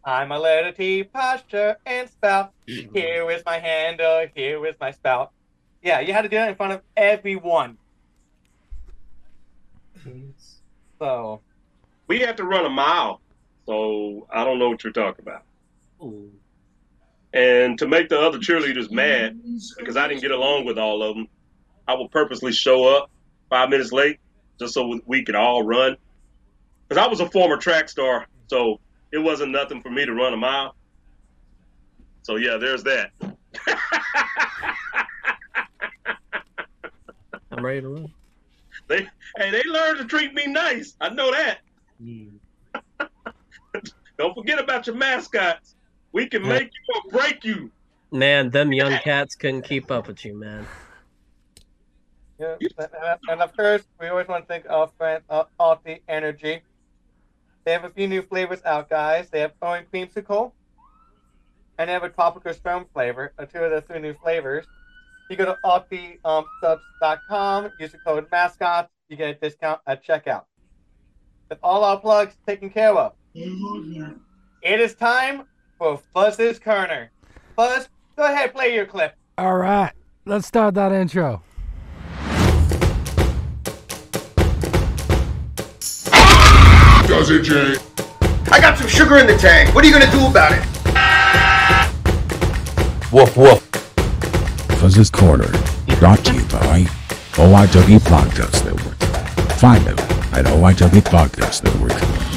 I'm a letter T, posture, and spout. Mm-hmm. Here is my handle. Here is my spout. Yeah, you had to do that in front of everyone. So We had to run a mile, so I don't know what you're talking about. Ooh. And to make the other cheerleaders mad, because I didn't get along with all of them, I will purposely show up five minutes late just so we could all run. Because I was a former track star, so it wasn't nothing for me to run a mile. So yeah, there's that. I'm ready to run. They hey, they learned to treat me nice. I know that. Don't forget about your mascots. We can make you or break you. Man, them young cats couldn't keep up with you, man. Yeah, and, and of course, we always want to thank our friend uh, Ulti Energy. They have a few new flavors out, guys. They have orange creamsicle, and they have a tropical stone flavor. Are two of the three new flavors. You go to ultisupps.com, use the code mascots, you get a discount at checkout. With all our plugs taken care of, Mm-hmm. it is time for Fuzz's Corner. Fuzz, go ahead, play your clip. All right, let's start that intro. Does it, Jay? I got some sugar in the tank. What are you gonna do about it? Woof woof. Fuzz's Corner, brought to you by OIW Podcast Network. Find them at OIWPodcastNetwork.com.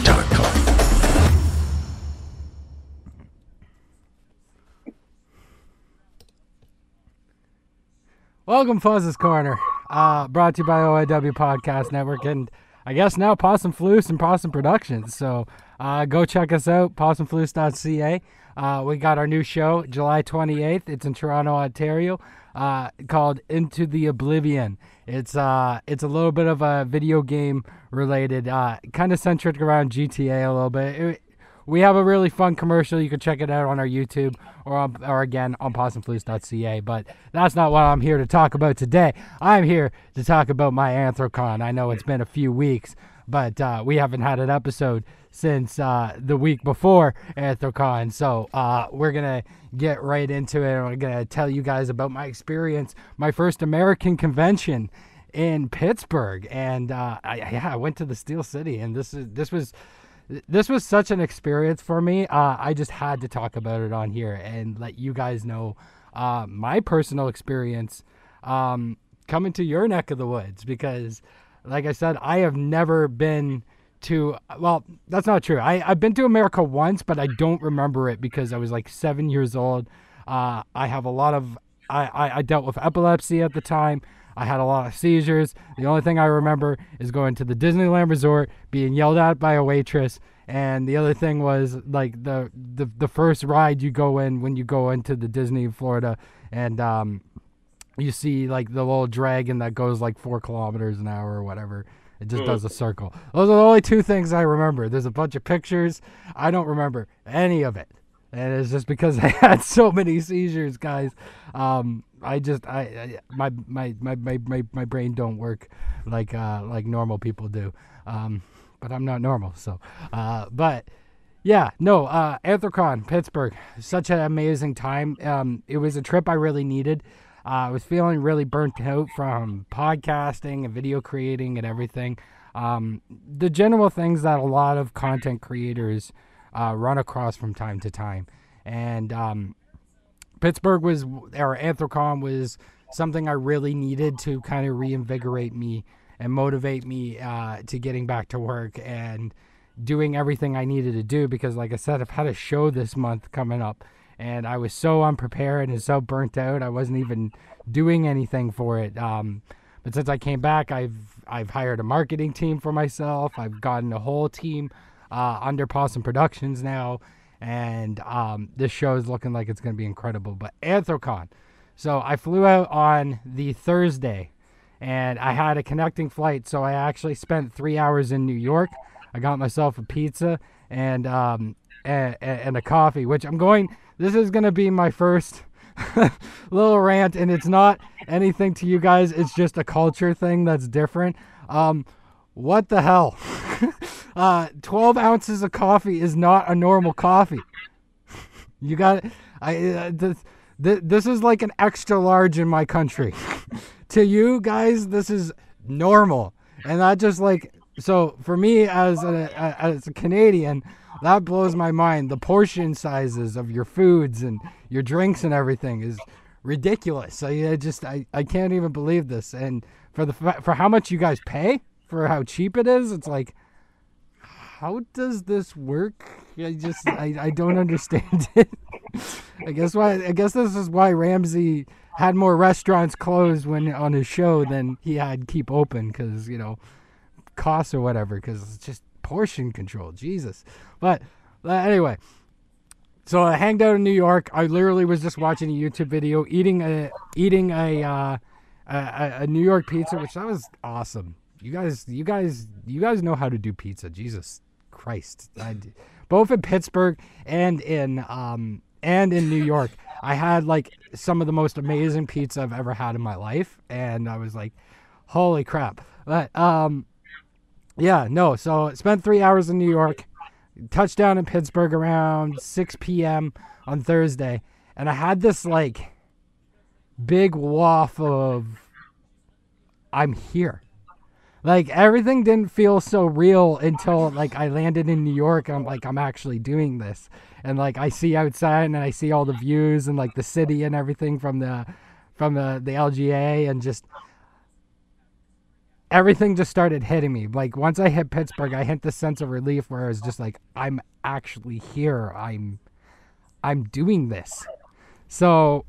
Welcome, Fuzz's Corner, uh, brought to you by OIW Podcast Network, and I guess now Possum Floose and Possum Productions. So uh, go check us out, possumfloose.ca. Uh, we got our new show July 28th. It's in Toronto, Ontario, uh, called Into the Oblivion. It's uh, it's a little bit of a video game related, uh, kind of centric around GTA a little bit. It- we have a really fun commercial. You can check it out on our YouTube or on, or again on possumfloose.ca. But that's not what I'm here to talk about today. I'm here to talk about my Anthrocon. I know it's been a few weeks, but uh, we haven't had an episode since uh, the week before Anthrocon. So uh, we're gonna get right into it. We're gonna tell you guys about my experience, my first American convention in Pittsburgh, and uh, I, yeah, I went to the Steel City, and this is this was this was such an experience for me. Uh, I just had to talk about it on here and let you guys know uh, my personal experience um, coming to your neck of the woods because, like I said, I have never been to. Well, that's not true. I, I've been to America once, but I don't remember it because I was like seven years old. Uh, I have a lot of. I, I, I dealt with epilepsy at the time. I had a lot of seizures. The only thing I remember is going to the Disneyland Resort, being yelled at by a waitress, and the other thing was like the the, the first ride you go in when you go into the Disney Florida, and um, you see like the little dragon that goes like four kilometers an hour or whatever. It just does a circle. Those are the only two things I remember. There's a bunch of pictures. I don't remember any of it and it's just because I had so many seizures, guys. Um, I just I, I my, my my my my my brain don't work like uh like normal people do. Um, but I'm not normal. So, uh, but yeah, no, uh, Anthrocon, Pittsburgh, such an amazing time. Um, it was a trip I really needed. Uh, I was feeling really burnt out from podcasting and video creating and everything. Um, the general things that a lot of content creators uh, run across from time to time. And um, Pittsburgh was, or Anthrocon was something I really needed to kind of reinvigorate me and motivate me uh, to getting back to work and doing everything I needed to do because, like I said, I've had a show this month coming up, and I was so unprepared and so burnt out. I wasn't even doing anything for it. Um, but since I came back, I've I've hired a marketing team for myself. I've gotten a whole team uh, under Possum Productions now, and um, this show is looking like it's going to be incredible. But Anthrocon, so I flew out on the Thursday, and I had a connecting flight, so I actually spent three hours in New York. I got myself a pizza and um, and, and a coffee, which I'm going. This is going to be my first little rant, and it's not anything to you guys. It's just a culture thing that's different. Um, what the hell? uh, 12 ounces of coffee is not a normal coffee. you got I uh, this, this is like an extra large in my country. to you guys, this is normal, and that just like so for me as a, as a Canadian, that blows my mind. The portion sizes of your foods and your drinks and everything is ridiculous. I, I just I, I can't even believe this. And for the for how much you guys pay for how cheap it is, it's like how does this work? I just I, I don't understand it. I guess why I guess this is why Ramsay had more restaurants closed when on his show than he had keep open because you know costs or whatever because it's just portion control. Jesus. But uh, anyway, so I hanged out in New York. I literally was just watching a YouTube video, eating a eating a uh, a, a New York pizza, which that was awesome. You guys, you guys, you guys know how to do pizza. Jesus Christ, I, both in Pittsburgh and in um and in New York, I had like some of the most amazing pizza I've ever had in my life, and I was like, holy crap. But um, yeah, no. So spent three hours in New York, touchdown in Pittsburgh around 6 p.m. on Thursday, and I had this like big waft of I'm here. Like everything didn't feel so real until like I landed in New York. And I'm like I'm actually doing this, and like I see outside and I see all the views and like the city and everything from the from the the LGA and just everything just started hitting me. Like once I hit Pittsburgh, I hit the sense of relief where I was just like, I'm actually here. I'm I'm doing this. So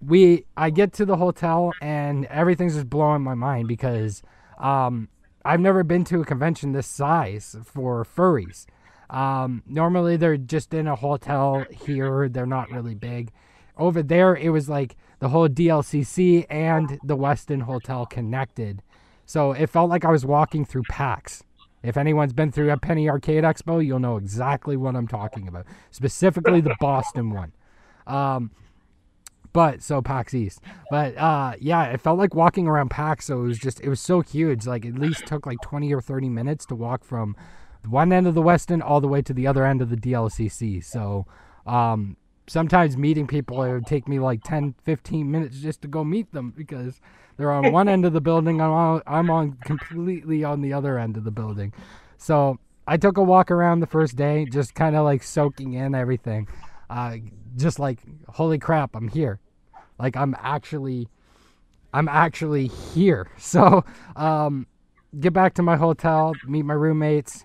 we I get to the hotel and everything's just blowing my mind because um I've never been to a convention this size for furries. Um, normally they're just in a hotel here, they're not really big. Over there, it was like the whole DLCC and the Westin Hotel connected. So it felt like I was walking through PAX. If anyone's been through a Penny Arcade Expo, you'll know exactly what I'm talking about. Specifically the Boston one. Um, but so PAX East. But uh, yeah, it felt like walking around PAX. So it was just, it was so huge. Like at least took like 20 or 30 minutes to walk from one end of the Westin all the way to the other end of the DLCC. So um, sometimes meeting people, it would take me like 10, 15 minutes just to go meet them because they're on one end of the building. I'm on, I'm on completely on the other end of the building. So I took a walk around the first day, just kind of like soaking in everything. Uh, just like, holy crap, I'm here. Like I'm actually, I'm actually here. So, um, get back to my hotel, meet my roommates,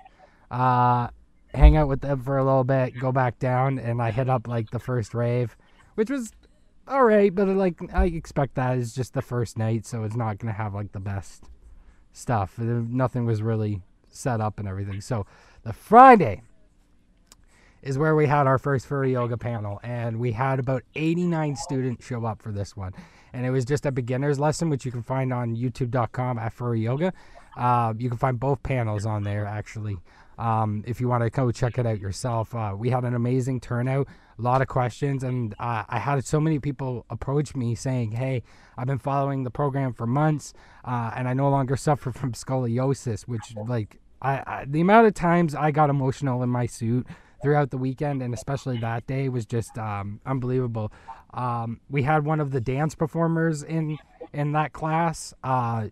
uh, hang out with them for a little bit, go back down, and I hit up like the first rave, which was all right, but like I expect that is just the first night, so it's not gonna have like the best stuff. Nothing was really set up and everything. So the Friday is where we had our first furry yoga panel, and we had about 89 students show up for this one. And it was just a beginner's lesson, which you can find on youtube.com at furry yoga. Uh, you can find both panels on there actually. Um, if you want to go check it out yourself, uh, we had an amazing turnout a lot of questions, and uh, I had so many people approach me saying, "Hey, I've been following the program for months, uh, and I no longer suffer from scoliosis," which like I, I the amount of times I got emotional in my suit throughout the weekend and especially that day was just um, unbelievable. Um, we had one of the dance performers in in that class, uh,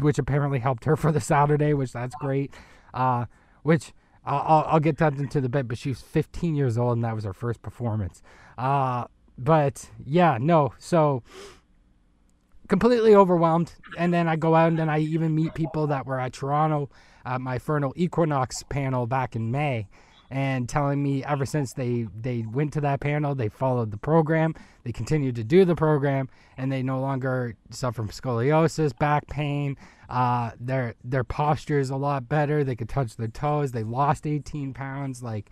which apparently helped her for the Saturday, which that's great. Uh, which I'll, I'll get that into the bit, but she was 15 years old and that was her first performance. Uh, but yeah, no, so completely overwhelmed. And then I go out and then I even meet people that were at Toronto at my Furnal Equinox panel back in May and telling me ever since they they went to that panel they followed the program they continued to do the program and they no longer suffer from scoliosis back pain. Uh, their their posture is a lot better. They could touch their toes. They lost 18 pounds. Like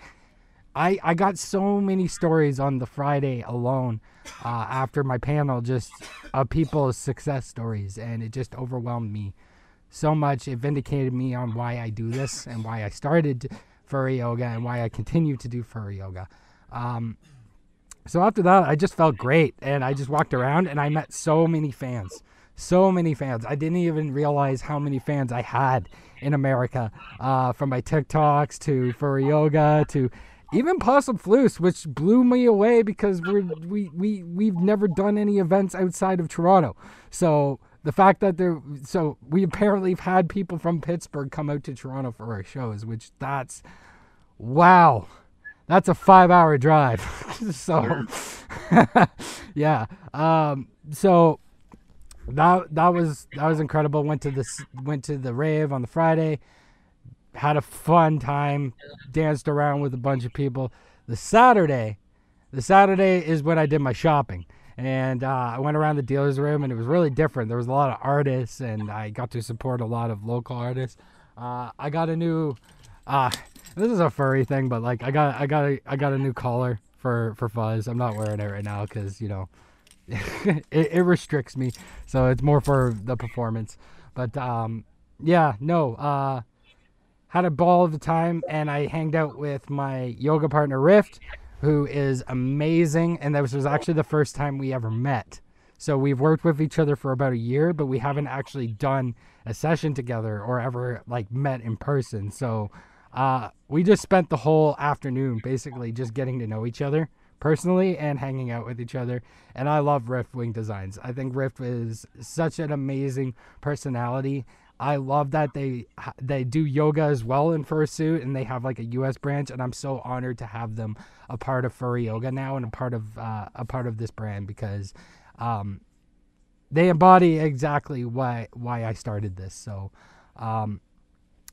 I, I got so many stories on the Friday alone uh, after my panel, just of people's success stories, and it just overwhelmed me so much. It vindicated me on why I do this and why I started furry yoga and why I continue to do furry yoga. Um, so after that, I just felt great, and I just walked around and I met so many fans, so many fans. I didn't even realize how many fans I had in America, uh, from my TikToks to furry yoga to even Possum Floose, which blew me away because we're we we we've never done any events outside of Toronto. So the fact that there so we apparently have had people from Pittsburgh come out to Toronto for our shows, which that's wow. That's a five hour drive. so yeah. Um so that that was that was incredible. Went to this went to the rave on the Friday had a fun time, danced around with a bunch of people. The Saturday, the Saturday is when I did my shopping. And uh, I went around the dealer's room and it was really different. There was a lot of artists and I got to support a lot of local artists. Uh, I got a new, uh, this is a furry thing, but like I got, I got, a, I got a new collar for, for Fuzz. I'm not wearing it right now because, you know, it, it restricts me. So it's more for the performance. But um, yeah, no, uh, had a ball of the time and I hanged out with my yoga partner Rift, who is amazing. And this was actually the first time we ever met. So we've worked with each other for about a year, but we haven't actually done a session together or ever like met in person. So uh, we just spent the whole afternoon basically just getting to know each other personally and hanging out with each other. And I love Rift Wing Designs. I think Rift is such an amazing personality I love that they they do yoga as well in fursuit, and they have like a U.S. branch, and I'm so honored to have them a part of furry yoga now and a part of uh, a part of this brand because um, they embody exactly why why I started this. So um,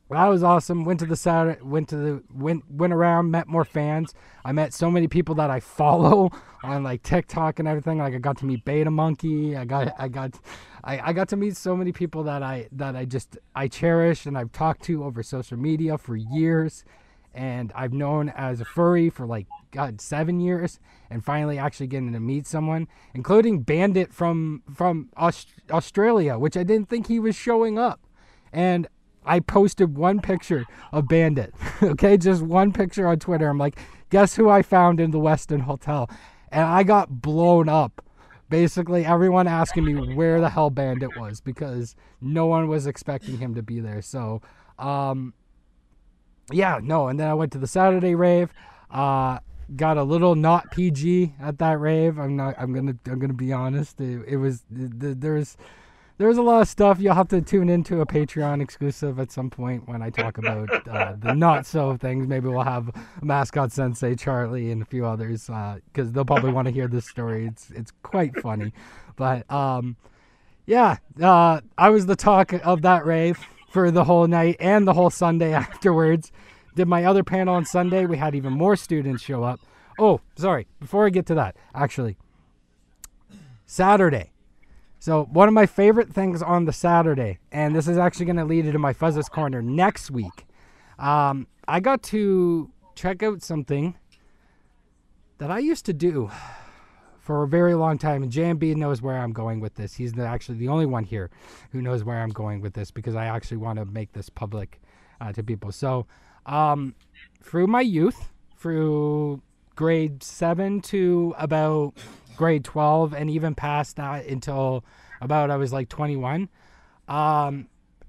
that was awesome. Went to the Saturday, went to the went went around, met more fans. I met so many people that I follow on like TikTok and everything. Like I got to meet Beta Monkey. I got I got I, I got to meet so many people that I that I just I cherish and I've talked to over social media for years. And I've known as a furry for like God seven years, and finally actually getting to meet someone, including Bandit from from Aust- Australia, which I didn't think he was showing up. And I posted one picture of Bandit. okay, just one picture on Twitter. I'm like, guess who I found in the Westin Hotel? And I got blown up. Basically, everyone asking me where the hell Bandit was because no one was expecting him to be there. So, um, yeah, no. And then I went to the Saturday rave. Uh, got a little not PG at that rave. I'm not. I'm gonna. I'm gonna be honest. It, it was. There's there's a lot of stuff you'll have to tune into a Patreon exclusive at some point when I talk about uh, the not so things. Maybe we'll have mascot sensei Charlie and a few others because uh, they'll probably want to hear this story. It's it's quite funny, but um, yeah, uh, I was the talk of that rave for the whole night and the whole Sunday afterwards. Did my other panel on Sunday. We had even more students show up. Oh, sorry. Before I get to that, actually, Saturday so one of my favorite things on the Saturday, and this is actually going to lead into my Fuzzes Corner next week. Um, I got to check out something that I used to do for a very long time, and JMB knows where I'm going with this. He's the, actually the only one here who knows where I'm going with this because I actually want to make this public uh, to people. So, um, through my youth, through grade seven to about grade 12 and even past that until about I was like 21. Um,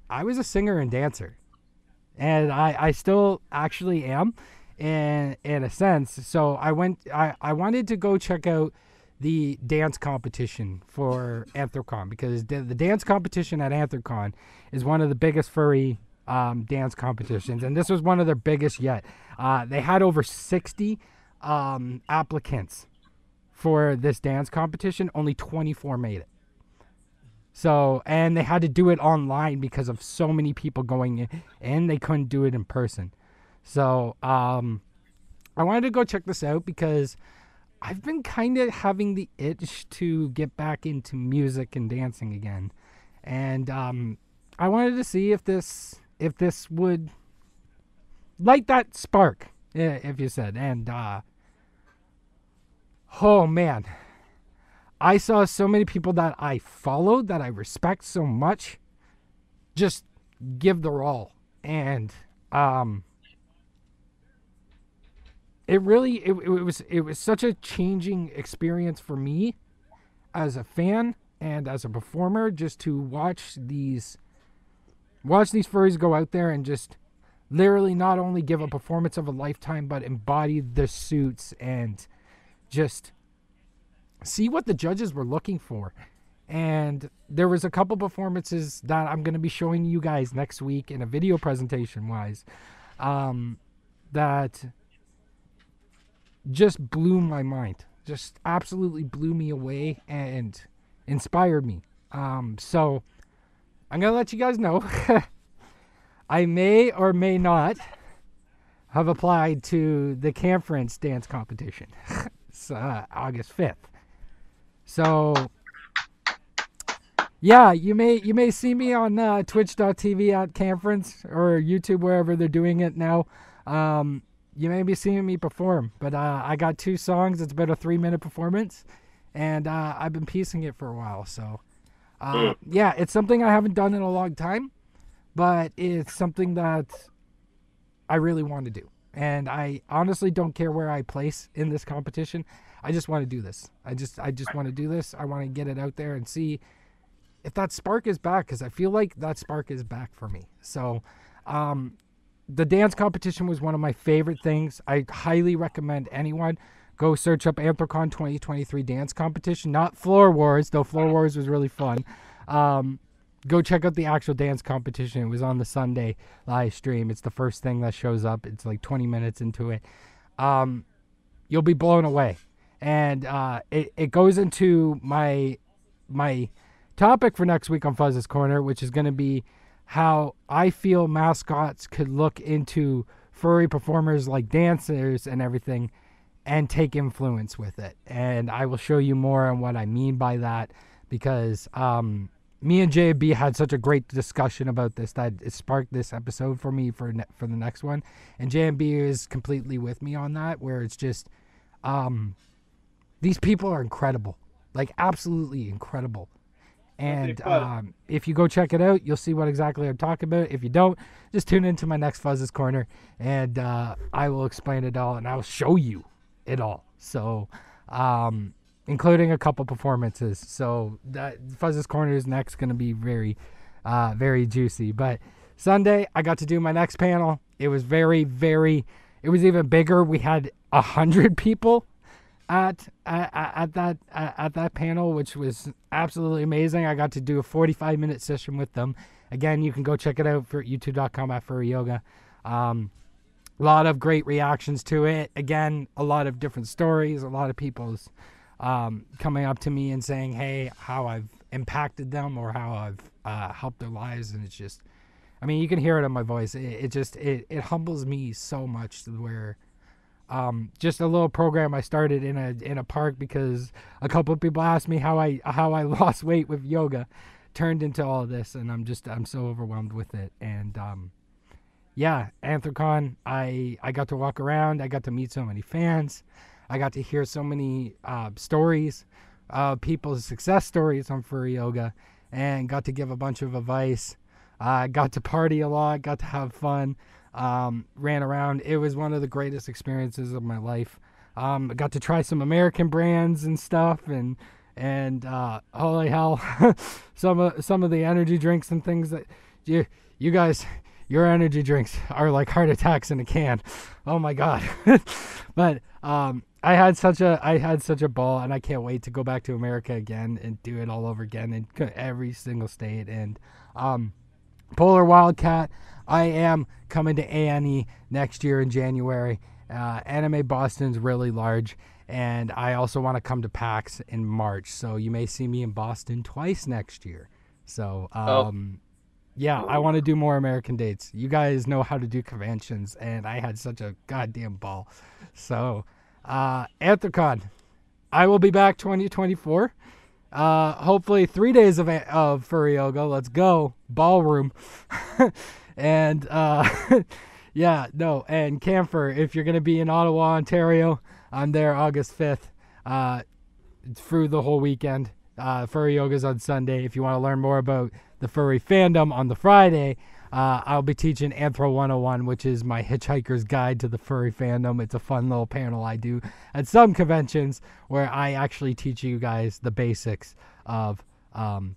I was a singer and dancer. and I I still actually am, in in a sense. So I went I I wanted to go check out the dance competition for Anthrocon because the, the dance competition at Anthrocon is one of the biggest furry um, dance competitions, and this was one of their biggest yet. Uh, they had over 60 um, applicants for this dance competition, only 24 made it. So, and they had to do it online because of so many people going in, and they couldn't do it in person. So, um, I wanted to go check this out because I've been kind of having the itch to get back into music and dancing again, and um, I wanted to see if this if this would light that spark, if you said. And uh, oh man, I saw so many people that I followed that I respect so much just give their all, and um, it really it, it was it was such a changing experience for me as a fan and as a performer just to watch these watch these furries go out there and just literally not only give a performance of a lifetime but embody the suits and just see what the judges were looking for and there was a couple performances that i'm going to be showing you guys next week in a video presentation wise um, that just blew my mind just absolutely blew me away and inspired me um, so I'm going to let you guys know. I may or may not have applied to the conference dance competition. it's uh, August 5th. So yeah, you may you may see me on uh, twitch.tv at conference or YouTube wherever they're doing it now. Um, you may be seeing me perform, but uh, I got two songs. It's about a three minute performance, and uh, I've been piecing it for a while. So uh, yeah, it's something I haven't done in a long time, but it's something that I really want to do. And I honestly don't care where I place in this competition. I just want to do this. I just I just want to do this. I want to get it out there and see if that spark is back because I feel like that spark is back for me. So, um, the dance competition was one of my favorite things. I highly recommend anyone go search up Anthrocon 2023 dance competition, not Floor Wars, though Floor Wars was really fun. Um, go check out the actual dance competition. It was on the Sunday live stream. It's the first thing that shows up. It's like 20 minutes into it. Um, you'll be blown away, and uh, it it goes into my my topic for next week on Fuzz's Corner, which is going to be how I feel mascots could look into furry performers like dancers and everything and take influence with it. And I will show you more on what I mean by that because um, me and JB had such a great discussion about this that it sparked this episode for me for ne- for the next one. And JB is completely with me on that, where it's just um, these people are incredible, like absolutely incredible. And um, if you go check it out, you'll see what exactly I'm talking about. If you don't, just tune into my next Fuzz's Corner, and uh, I will explain it all, and I'll show you it all. So, um, including a couple performances. So that Fuzz's Corner is next going to be very, uh, very juicy. But Sunday, I got to do my next panel. It was very, very. It was even bigger. We had a hundred people at, at at that at that panel, which was absolutely amazing. I got to do a 45 minute session with them. Again, you can go check it out for youtube.com at furry yoga. Um, a lot of great reactions to it. Again, a lot of different stories. A lot of people's um, coming up to me and saying, "Hey, how I've impacted them or how I've uh, helped their lives," and it's just, I mean, you can hear it in my voice. It, it just it it humbles me so much to where. Um, just a little program I started in a in a park because a couple of people asked me how I how I lost weight with yoga, turned into all this, and I'm just I'm so overwhelmed with it. And um, yeah, Anthrocon, I I got to walk around. I got to meet so many fans. I got to hear so many uh, stories, uh, people's success stories on furry yoga, and got to give a bunch of advice. I got to party a lot. Got to have fun. Um, ran around. It was one of the greatest experiences of my life. Um, I got to try some American brands and stuff, and and uh, holy hell, some of some of the energy drinks and things that you you guys your energy drinks are like heart attacks in a can. Oh my god. but um I had such a I had such a ball and I can't wait to go back to America again and do it all over again in every single state and um Polar Wildcat I am coming to ANE next year in January. Uh, Anime Boston's really large and I also want to come to PAX in March. So you may see me in Boston twice next year. So um yeah, I want to do more American dates. You guys know how to do conventions, and I had such a goddamn ball. So, uh, Anthrocon, I will be back 2024. Uh, hopefully three days of of furry yoga. Let's go ballroom, and uh, yeah, no, and Camphor. If you're gonna be in Ottawa, Ontario, I'm there August 5th. Uh, through the whole weekend. Uh, furry yoga's on Sunday. If you want to learn more about the furry fandom on the Friday, uh, I'll be teaching Anthro 101, which is my hitchhiker's guide to the furry fandom. It's a fun little panel I do at some conventions where I actually teach you guys the basics of um,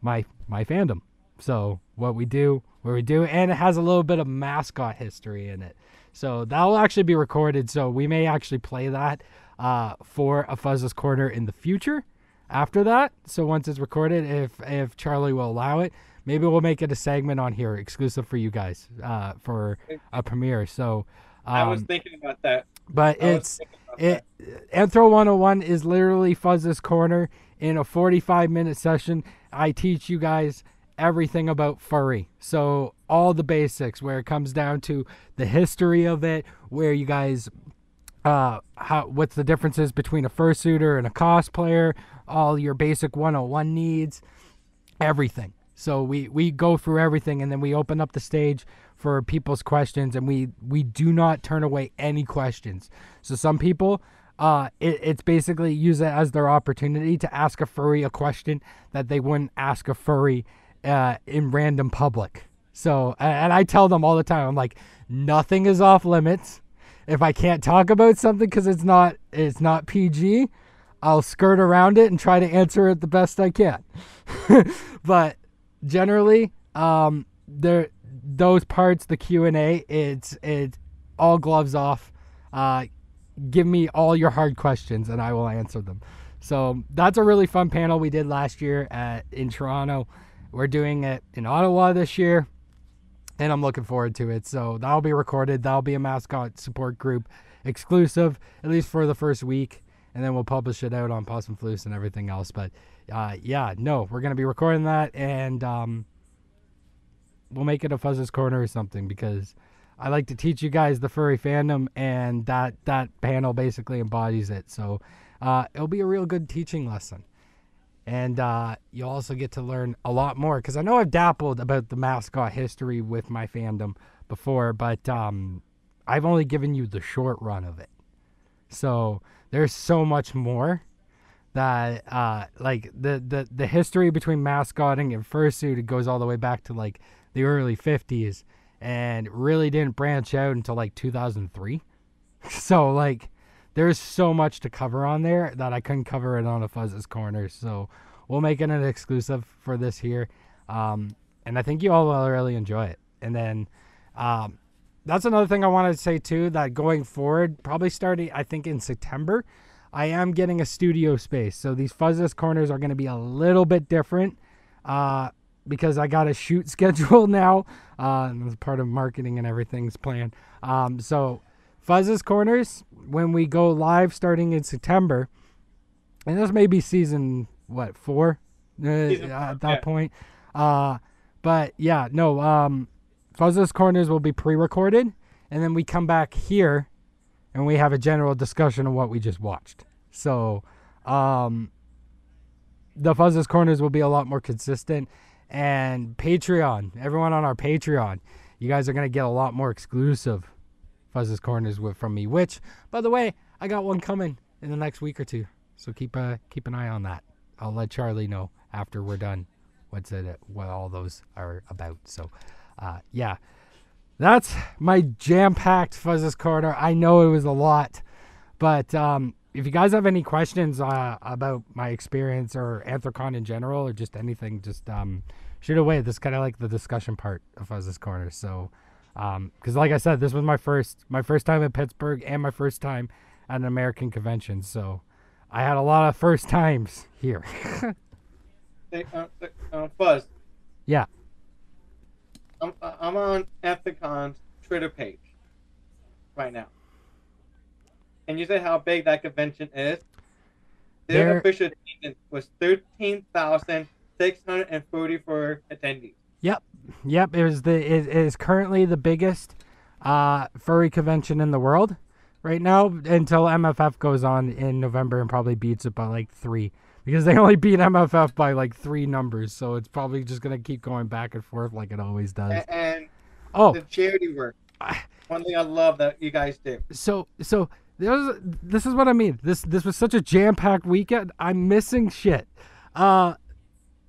my my fandom. So what we do, where we do, and it has a little bit of mascot history in it. So that will actually be recorded. So we may actually play that uh, for a Fuzz's Corner in the future after that. So once it's recorded, if if Charlie will allow it, maybe we'll make it a segment on here exclusive for you guys uh, for a premiere. So um, I was thinking about that. but I it's it Anthro 101 is literally Fuzz's Corner in a 45 minute session. I teach you guys everything about furry. So all the basics where it comes down to the history of it, where you guys uh how what's the differences between a fursuiter and a cosplayer, all your basic 101 needs, everything. So we we go through everything and then we open up the stage for people's questions and we we do not turn away any questions. So some people uh it, it's basically use it as their opportunity to ask a furry a question that they wouldn't ask a furry uh in random public. So and I tell them all the time I'm like nothing is off limits. If I can't talk about something cuz it's not it's not PG, I'll skirt around it and try to answer it the best I can. but generally, um, there those parts, the Q and A, it's it's all gloves off. Uh, give me all your hard questions and I will answer them. So that's a really fun panel we did last year at in Toronto. We're doing it in Ottawa this year, and I'm looking forward to it. So that'll be recorded. That'll be a mascot support group exclusive, at least for the first week, and then we'll publish it out on Possum floofs and everything else. But uh, yeah, no, we're gonna be recording that, and um, we'll make it a Fuzz's Corner or something because I like to teach you guys the furry fandom, and that that panel basically embodies it. So uh, it'll be a real good teaching lesson, and uh, you'll also get to learn a lot more because I know I've dabbled about the mascot history with my fandom before, but um, I've only given you the short run of it. So there's so much more that uh like the the the history between mascotting and fursuit it goes all the way back to like the early 50s and really didn't branch out until like 2003 so like there's so much to cover on there that I couldn't cover it on a Fuzz's Corner. So we'll make it an exclusive for this here. Um, and I think you all will really enjoy it. And then um, that's another thing I wanted to say too that going forward, probably starting, I think, in September, I am getting a studio space. So these Fuzz's Corners are going to be a little bit different. Uh, because I got a shoot schedule now. Uh, and as part of marketing and everything's planned. Um, so Fuzz's Corners, when we go live starting in September, and this may be season what four uh, at that yeah. point. Uh, but yeah, no. Um, Corners will be pre-recorded, and then we come back here, and we have a general discussion of what we just watched. So, um, the Fuzz's Corners will be a lot more consistent. And Patreon, everyone on our Patreon, you guys are gonna get a lot more exclusive Fuzz's Corners with from me. Which, by the way, I got one coming in the next week or two. So keep uh keep an eye on that. I'll let Charlie know after we're done what's it what all those are about. So uh yeah. That's my jam-packed Fuzz's Corner. I know it was a lot, but um if you guys have any questions uh, about my experience or Anthrocon in general or just anything, just um, shoot away. This is kind of like the discussion part of Fuzz's Corner. So, because like I said, this was my first my first time in Pittsburgh and my first time at an American convention. So, I had a lot of first times here. Hey, uh, uh, Fuzz, yeah. I'm, I'm on Anthrocon's Twitter page right now. And you say how big that convention is? Their There- official attendance was 13,644 attendees. Yep, yep. It was the it, it is currently the biggest uh, furry convention in the world right now until MFF goes on in November and probably beats it by like three because they only beat MFF by like three numbers. So it's probably just gonna keep going back and forth like it always does. A- And Oh, the charity work. One thing I love that you guys do. so so was, this is what I mean. This this was such a jam packed weekend. I'm missing shit. Uh,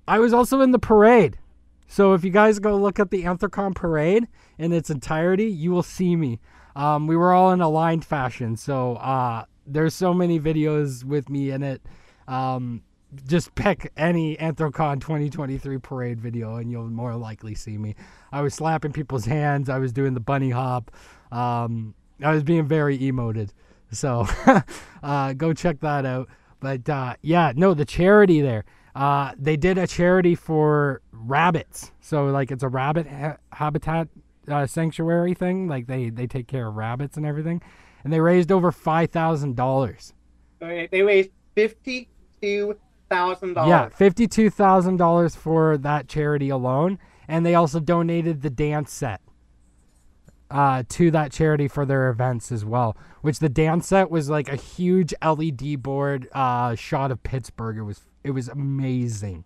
I was also in the parade. So if you guys go look at the Anthrocon parade in its entirety, you will see me. Um, we were all in aligned fashion. So uh, there's so many videos with me in it. Um, just pick any Anthrocon 2023 parade video and you'll more likely see me. I was slapping people's hands. I was doing the bunny hop. Um, I was being very emoted. So uh, go check that out. But uh, yeah, no, the charity there. Uh, they did a charity for rabbits. So like it's a rabbit ha- habitat uh, sanctuary thing. Like they they take care of rabbits and everything. And they raised over five thousand dollars. They they raised fifty-two thousand Yeah, dollars. fifty-two thousand dollars for that charity alone, and they also donated the dance set uh, to that charity for their events as well. Which the dance set was like a huge LED board uh, shot of Pittsburgh. It was it was amazing,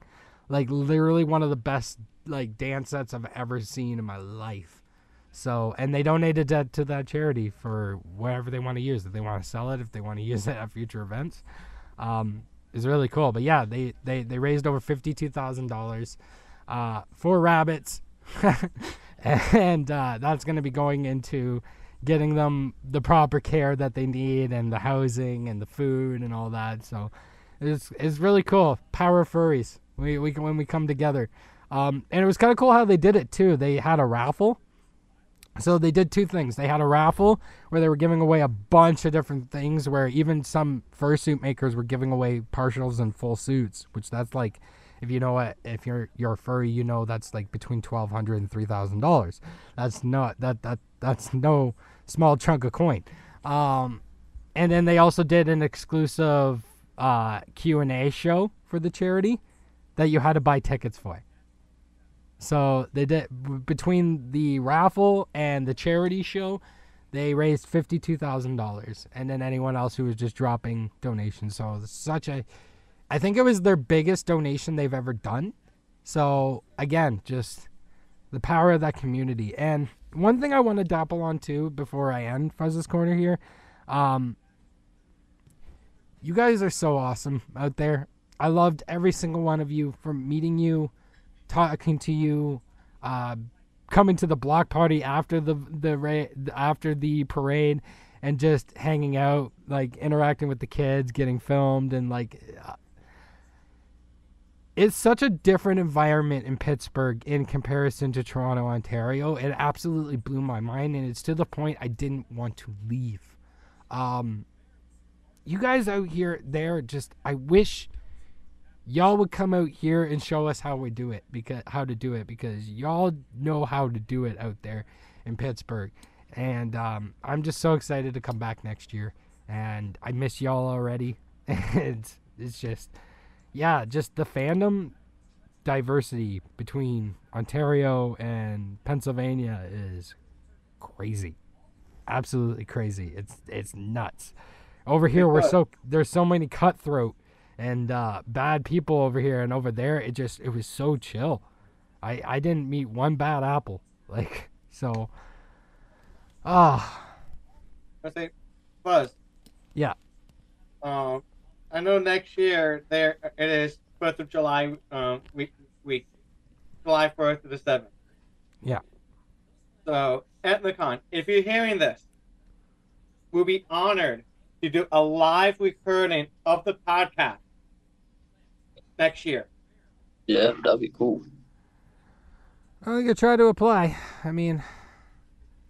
like literally one of the best like dance sets I've ever seen in my life. So, and they donated that to that charity for whatever they want to use. If they want to sell it, if they want to use it at future events, um, is really cool. But yeah, they they they raised over fifty two thousand dollars uh, for rabbits, and uh, that's going to be going into getting them the proper care that they need and the housing and the food and all that. So it's it's really cool. Power furries. We we when we come together. Um, and it was kind of cool how they did it too. They had a raffle. So they did two things. They had a raffle where they were giving away a bunch of different things where even some fursuit makers were giving away partials and full suits, which that's like if you know what if you're you're a furry, you know that's like between twelve hundred and three thousand dollars. That's not that that that's no small chunk of coin. Um and then they also did an exclusive uh Q&A show for the charity that you had to buy tickets for. So they did between the raffle and the charity show, they raised fifty-two thousand dollars, and then anyone else who was just dropping donations. So such a, I think it was their biggest donation they've ever done. So again, just the power of that community. And one thing I want to dapple on too before I end Fuzz's Corner here, um, you guys are so awesome out there. I loved every single one of you from meeting you talking to you, uh, coming to the block party after the the ra- after the parade, and just hanging out, like interacting with the kids, getting filmed, and like. Uh, it's such a different environment in Pittsburgh in comparison to Toronto, Ontario. It absolutely blew my mind, and it's to the point I didn't want to leave. Um, you guys out here, there, just I wish y'all would come out here and show us how we do it because how to do it because y'all know how to do it out there in Pittsburgh. And um, I'm just so excited to come back next year and I miss y'all already. It's it's just yeah just the fandom diversity between Ontario and Pennsylvania is crazy. Absolutely crazy. It's it's nuts. Over here we're so there's so many cutthroat and uh, bad people over here and over there it just it was so chill i i didn't meet one bad apple like so ah I say, Buzz. yeah Um, I know next year there it is Fourth of July um week week, July fourth to the seventh. yeah So at the con, if you're hearing this, we'll be honored to do a live recording of the podcast next year. Yeah, that'd be cool. I think I could try to apply. I mean,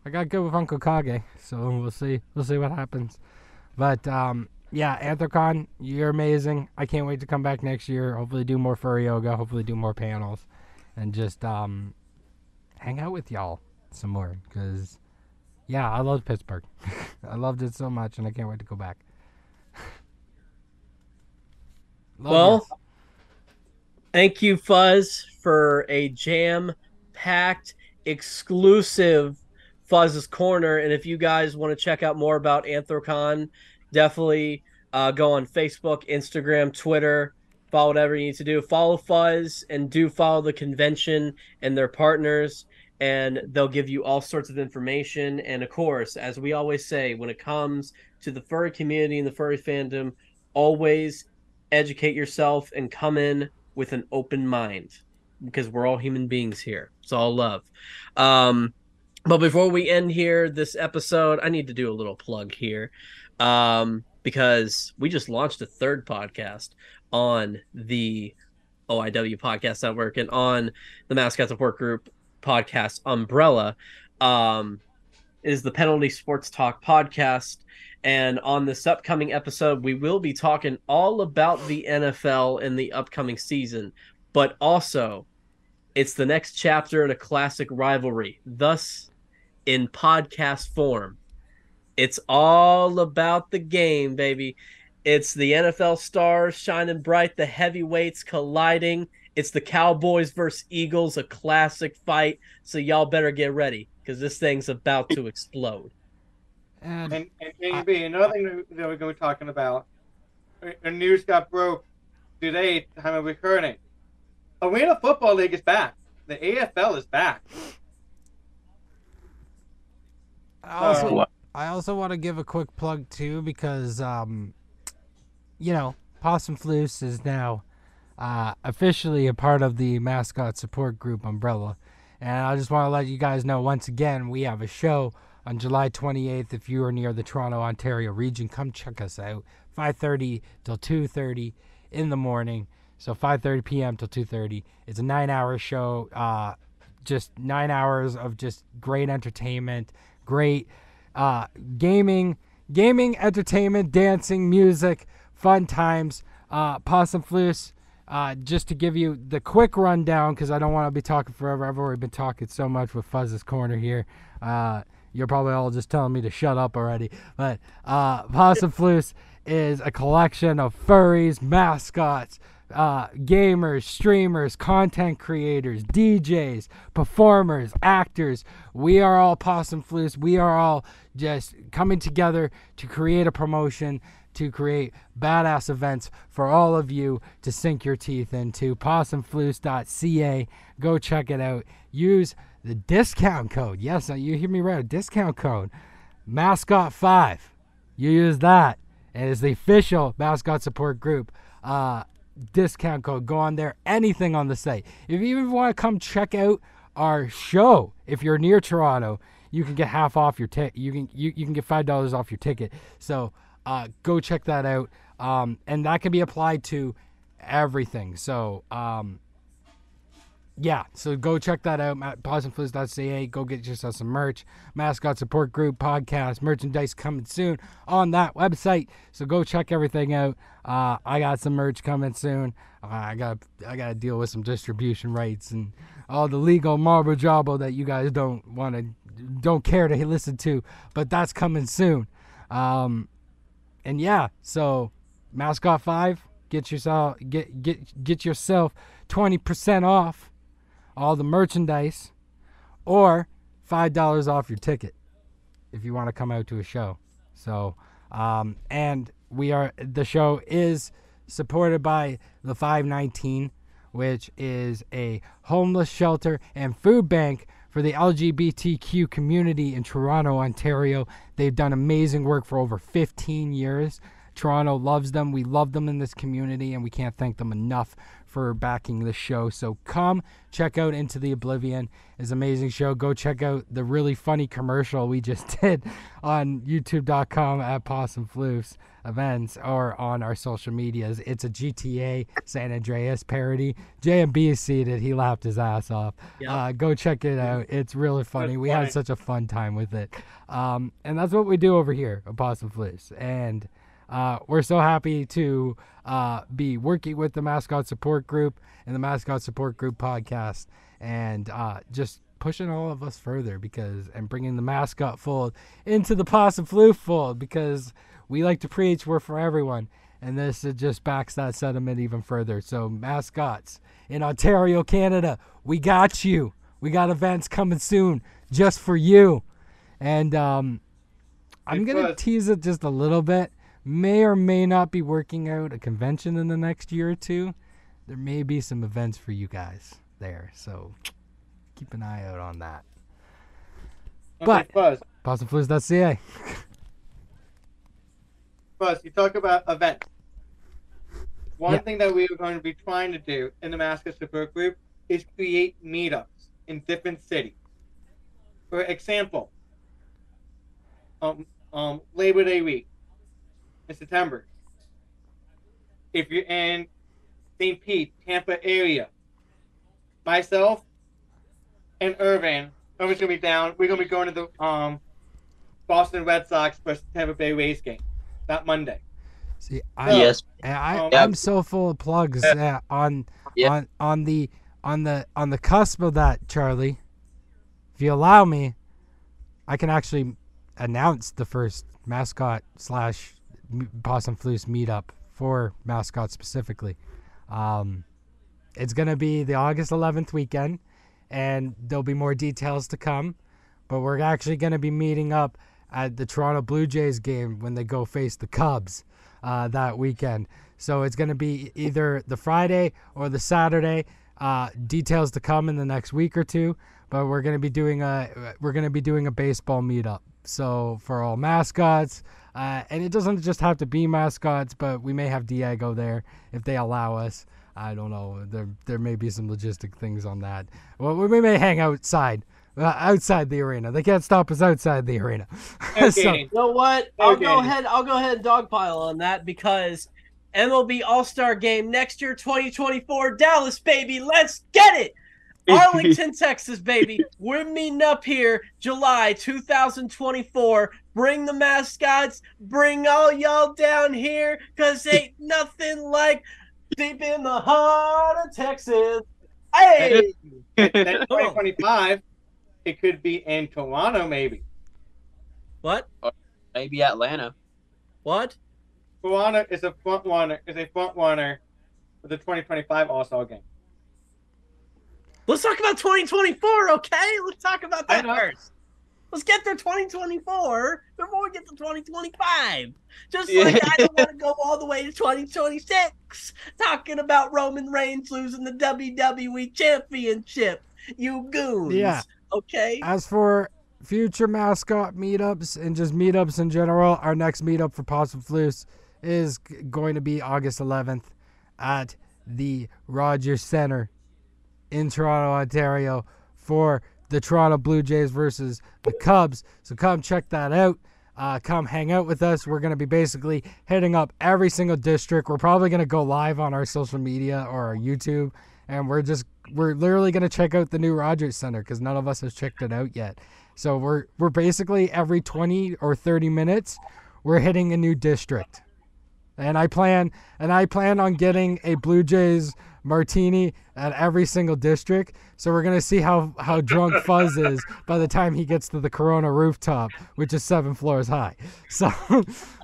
I got good with Uncle Kage, so we'll see. We'll see what happens. But um, yeah, Anthrocon, you're amazing. I can't wait to come back next year. Hopefully, do more furry yoga. Hopefully, do more panels, and just um, hang out with y'all some more. Cause yeah, I loved Pittsburgh. I loved it so much, and I can't wait to go back. Love well, yous. Thank you, Fuzz, for a jam packed exclusive Fuzz's Corner. And if you guys want to check out more about Anthrocon, definitely uh, go on Facebook, Instagram, Twitter, follow whatever you need to do. Follow Fuzz and do follow the convention and their partners, and they'll give you all sorts of information. And of course, as we always say, when it comes to the furry community and the furry fandom, always educate yourself and come in with an open mind because we're all human beings here. It's all love. Um, but before we end here, this episode, I need to do a little plug here um, because we just launched a third podcast on the OIW Podcast Network and on the Mascot Support Group podcast umbrella. Um, is the Penalty Sports Talk podcast. And on this upcoming episode, we will be talking all about the NFL in the upcoming season, but also it's the next chapter in a classic rivalry, thus in podcast form. It's all about the game, baby. It's the NFL stars shining bright, the heavyweights colliding. It's the Cowboys versus Eagles, a classic fight. So y'all better get ready because this thing's about to explode. And, And, and KB, another thing that we're going to be talking about, the news got broke today, time of recording. Arena Football League is back. The AFL is back. I also, Uh, I also want to give a quick plug too because, um, you know, Possum Floofs is now uh, officially a part of the mascot support group umbrella, and I just want to let you guys know once again we have a show on July 28th. If you are near the Toronto, Ontario region, come check us out. 5:30 till 2:30 in the morning. So 5:30 p.m. till 2:30. It's a nine-hour show. Uh, just nine hours of just great entertainment, great uh, gaming, gaming, entertainment, dancing, music, fun times. Uh, Possum Floofs, uh, just to give you the quick rundown, because I don't want to be talking forever. I've already been talking so much with Fuzz's Corner here. Uh, you're probably all just telling me to shut up already. But uh, Possum Floofs is a collection of furries, mascots, uh, gamers, streamers, content creators, DJs, performers, actors. We are all Possum Floofs. We are all just coming together to create a promotion, to create badass events for all of you to sink your teeth into. PossumFloofs.ca. Go check it out. Use the discount code. Yes, you hear me right. A discount code. Mascot5. You use that. And it's the official mascot support group. Uh, discount code. Go on there. Anything on the site. If you even want to come check out our show, if you're near Toronto, you can get half off your ticket. You can you, you can get five dollars off your ticket. So uh, go check that out. Um, and that can be applied to everything. So um, yeah, so go check that out, possumfloofs.ca. Go get yourself some merch. Mascot support group, podcast, merchandise coming soon on that website. So go check everything out. Uh, I got some merch coming soon. Uh, I got I got to deal with some distribution rights and all the legal marble jobble that you guys don't want to don't care to listen to, but that's coming soon. Um, and yeah, so mascot five, get yourself get get get yourself twenty percent off all the merchandise or five dollars off your ticket if you want to come out to a show. So um, and we are the show is supported by the 519 which is a homeless shelter and food bank for the lgbtq community in toronto ontario they've done amazing work for over 15 years. Toronto loves them. We love them in this community and we can't thank them enough for backing the show. So come check out Into the Oblivion. It's an amazing show. Go check out the really funny commercial we just did on youtube.com at Possum Floofs events or on our social medias. It's a GTA San Andreas parody. JMB seen it. He laughed his ass off. Yep. Uh, go check it out. It's really funny. We had such a fun time with it. Um, and that's what we do over here at Possum Floofs. And uh, we're so happy to uh, be working with the mascot support group and the mascot support group podcast and uh, just pushing all of us further because and bringing the mascot fold into the possum flu fold because we like to preach we're for everyone. And this it just backs that sentiment even further. So mascots in ontario canada we got you. We got events coming soon just for you. And um, i'm gonna tease it just a little bit may or may not be working out a convention in the next year or two. There may be some events for you guys there, so keep an eye out on that. Okay, But- Buzz, PossumFloofs.ca. Buzz, you talk about events. One Yeah. thing that we are going to be trying to do in the mascot support group is create meetups in different cities. For example, um, um, Labor Day week in September. If you're in St. Pete, Tampa area, myself and Irvin, Irvin's gonna be down. We're gonna be going to the um, Boston Red Sox versus Tampa Bay Rays game that Monday. See, I, Yes. I, I Um, I'm so full of plugs uh, on Yeah. on on the on the on the cusp of that, Charlie. If you allow me, I can actually announce the first mascot slash m- possum Floofs meetup for mascots specifically. Um, it's gonna be the August 11th weekend, and there'll be more details to come. But we're actually gonna be meeting up at the Toronto Blue Jays game when they go face the Cubs uh, that weekend. So it's going to be either the Friday or the Saturday. Uh, details to come in the next week or two. But we're going to be doing a we're going to be doing a baseball meetup. So for all mascots, uh, and it doesn't just have to be mascots, but we may have Diego there if they allow us. I don't know. There there may be some logistic things on that. Well, we may hang outside. Uh, outside the arena, they can't stop us outside the arena. so, Okay. You know what? I'll go ahead. I'll go ahead and dogpile on that because MLB All Star Game next year, 2024, Dallas, baby. Let's get it. Arlington, Texas, baby. We're meeting up here July 2024. Bring the mascots. Bring all y'all down here because ain't nothing like deep in the heart of Texas. Hey! then 2025, it could be in Toronto, maybe. What? Maybe Atlanta. What? Toronto is a front runner. Is a front runner for the 2025 All Star Game. Let's talk about 2024, okay? Let's talk about that first. Let's get through 2024 before we get to 2025. Just Yeah. like I don't want to go all the way to 2026 talking about Roman Reigns losing the WWE Championship. You goons. Yeah. Okay. As for future mascot meetups and just meetups in general, our next meetup for Possum Floofs is going to be August 11th at the Rogers Center in Toronto, Ontario for the Toronto Blue Jays versus the Cubs. So come check that out. Uh, come hang out with us. We're going to be basically hitting up every single district. We're probably going to go live on our social media or our YouTube. And we're just, we're literally going to check out the new Rogers Center because none of us has checked it out yet. So we're, we're basically every 20 or 30 minutes, we're hitting a new district. And I plan, and I plan on getting a Blue Jays martini at every single district. So we're gonna see how how drunk Fuzz is by the time he gets to the Corona rooftop, which is seven floors high. So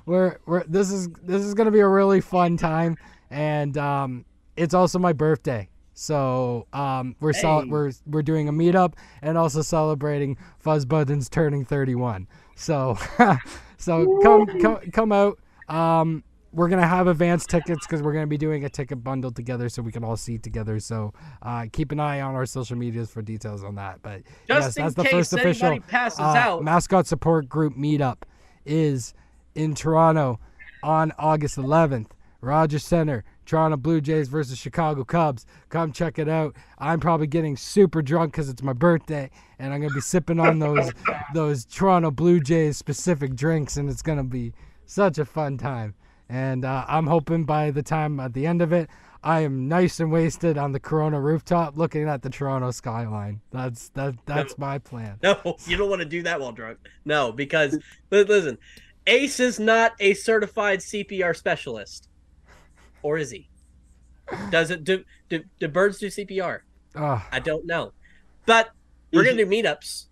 we're we're this is this is gonna be a really fun time, and um, it's also my birthday. So um, we're Hey. we're we're doing a meetup and also celebrating Fuzzbuttons turning 31. So so come come come out. Um, we're gonna have advance tickets because we're gonna be doing a ticket bundle together so we can all see together. So uh, keep an eye on our social medias for details on that. But yes, Just in that's the case first official anybody passes uh, out. mascot support group meetup is in Toronto on August 11th. Rogers Center, Toronto Blue Jays versus Chicago Cubs. Come check it out. I'm probably getting super drunk because it's my birthday, and I'm gonna be sipping on those those Toronto Blue Jays specific drinks, and it's gonna be such a fun time. And uh, I'm hoping by the time at the end of it, I am nice and wasted on the Corona rooftop, looking at the Toronto skyline. That's that that's my plan. No, you don't want to do that while drunk. No, because listen, Ace is not a certified CPR specialist, or is he? Does it do do, do birds do CPR? Ugh. I don't know, but we're gonna do meetups.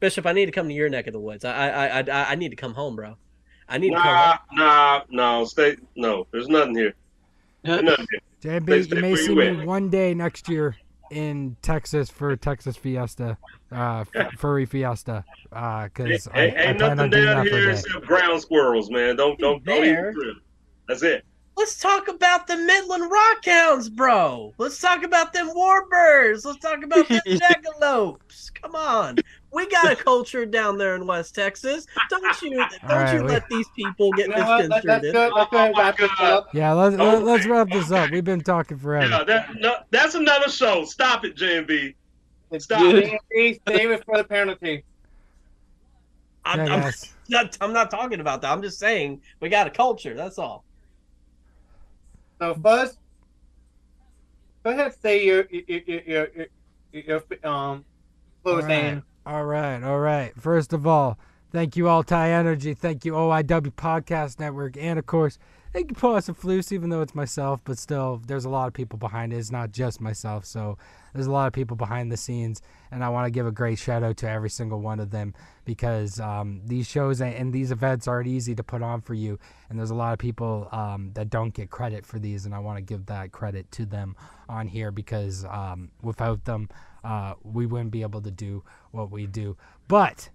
Bishop, I need to come to your neck of the woods. I I I I, I need to come home, bro. I need to Nah, home. nah, no. Stay. No, there's nothing here. There's nothing here. JB, Stay you may see you me at. one day next year in Texas for Texas Fiesta, uh, f- furry Fiesta, because I, Ain't, I ain't plan on nothing doing down that for a here except ground squirrels, man. Don't don't don't There. even trip. That's it. Let's talk about the Midland Rockhounds, bro. Let's talk about them Warbirds. Let's talk about them Jackalopes. Come on. We got a culture down there in West Texas. Don't you don't right, you we- let these people get You know what? Oh let, oh let's misconstrued. go. Let's go and wrap this up. Yeah, let's Oh, let, let's wrap this up. We've been talking forever. Yeah, that no, that's another show. Stop it, JMB. Stop. Please save it for the penalty. I'm, Yeah, I'm not, I'm not talking about that. I'm just saying we got a culture. That's all. So first, go ahead and say your your your your, your, um closing. Alright. All right, all right. First of all, thank you all Ulti Energy, thank you OIW Podcast Network, and of course, thank pull Paws and Floose, even though it's myself, but still there's a lot of people behind it. It's not just myself, so there's a lot of people behind the scenes, and I want to give a great shout out to every single one of them because um, these shows and these events aren't easy to put on for you, and there's a lot of people um, that don't get credit for these, and I want to give that credit to them on here because um, without them, uh, we wouldn't be able to do what we do. But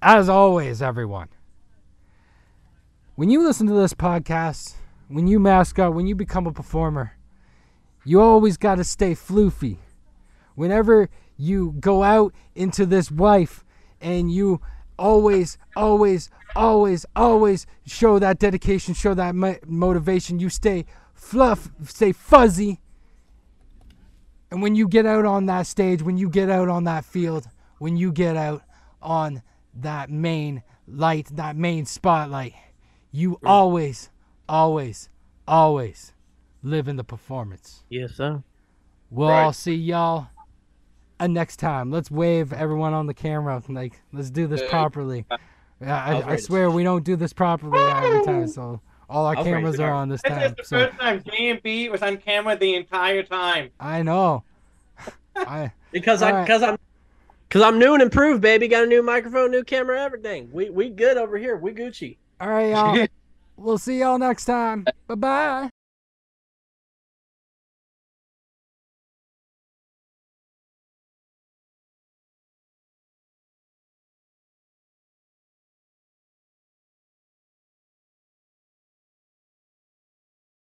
as always, everyone, when you listen to this podcast, when you mask mascot, when you become a performer, you always got to stay floofy. Whenever you go out into this life and you always, always, always, always show that dedication, show that motivation, you stay fluff, stay fuzzy. And when you get out on that stage, when you get out on that field, when you get out on that main light, that main spotlight, you always, always, always live in the performance. Yes, sir. We'll Right. all see y'all uh, next time. Let's wave everyone on the camera. Like, let's do this Hey. properly. Yeah, I, I swear we don't do this properly every time. So all our cameras are on this This time. is the So first time J&B was on camera the entire time. I know. I Because I All right. because I'm because I'm new and improved, baby. Got a new microphone, new camera, everything. We we good over here. We Gucci. All right, y'all. we'll see y'all next time. Bye bye.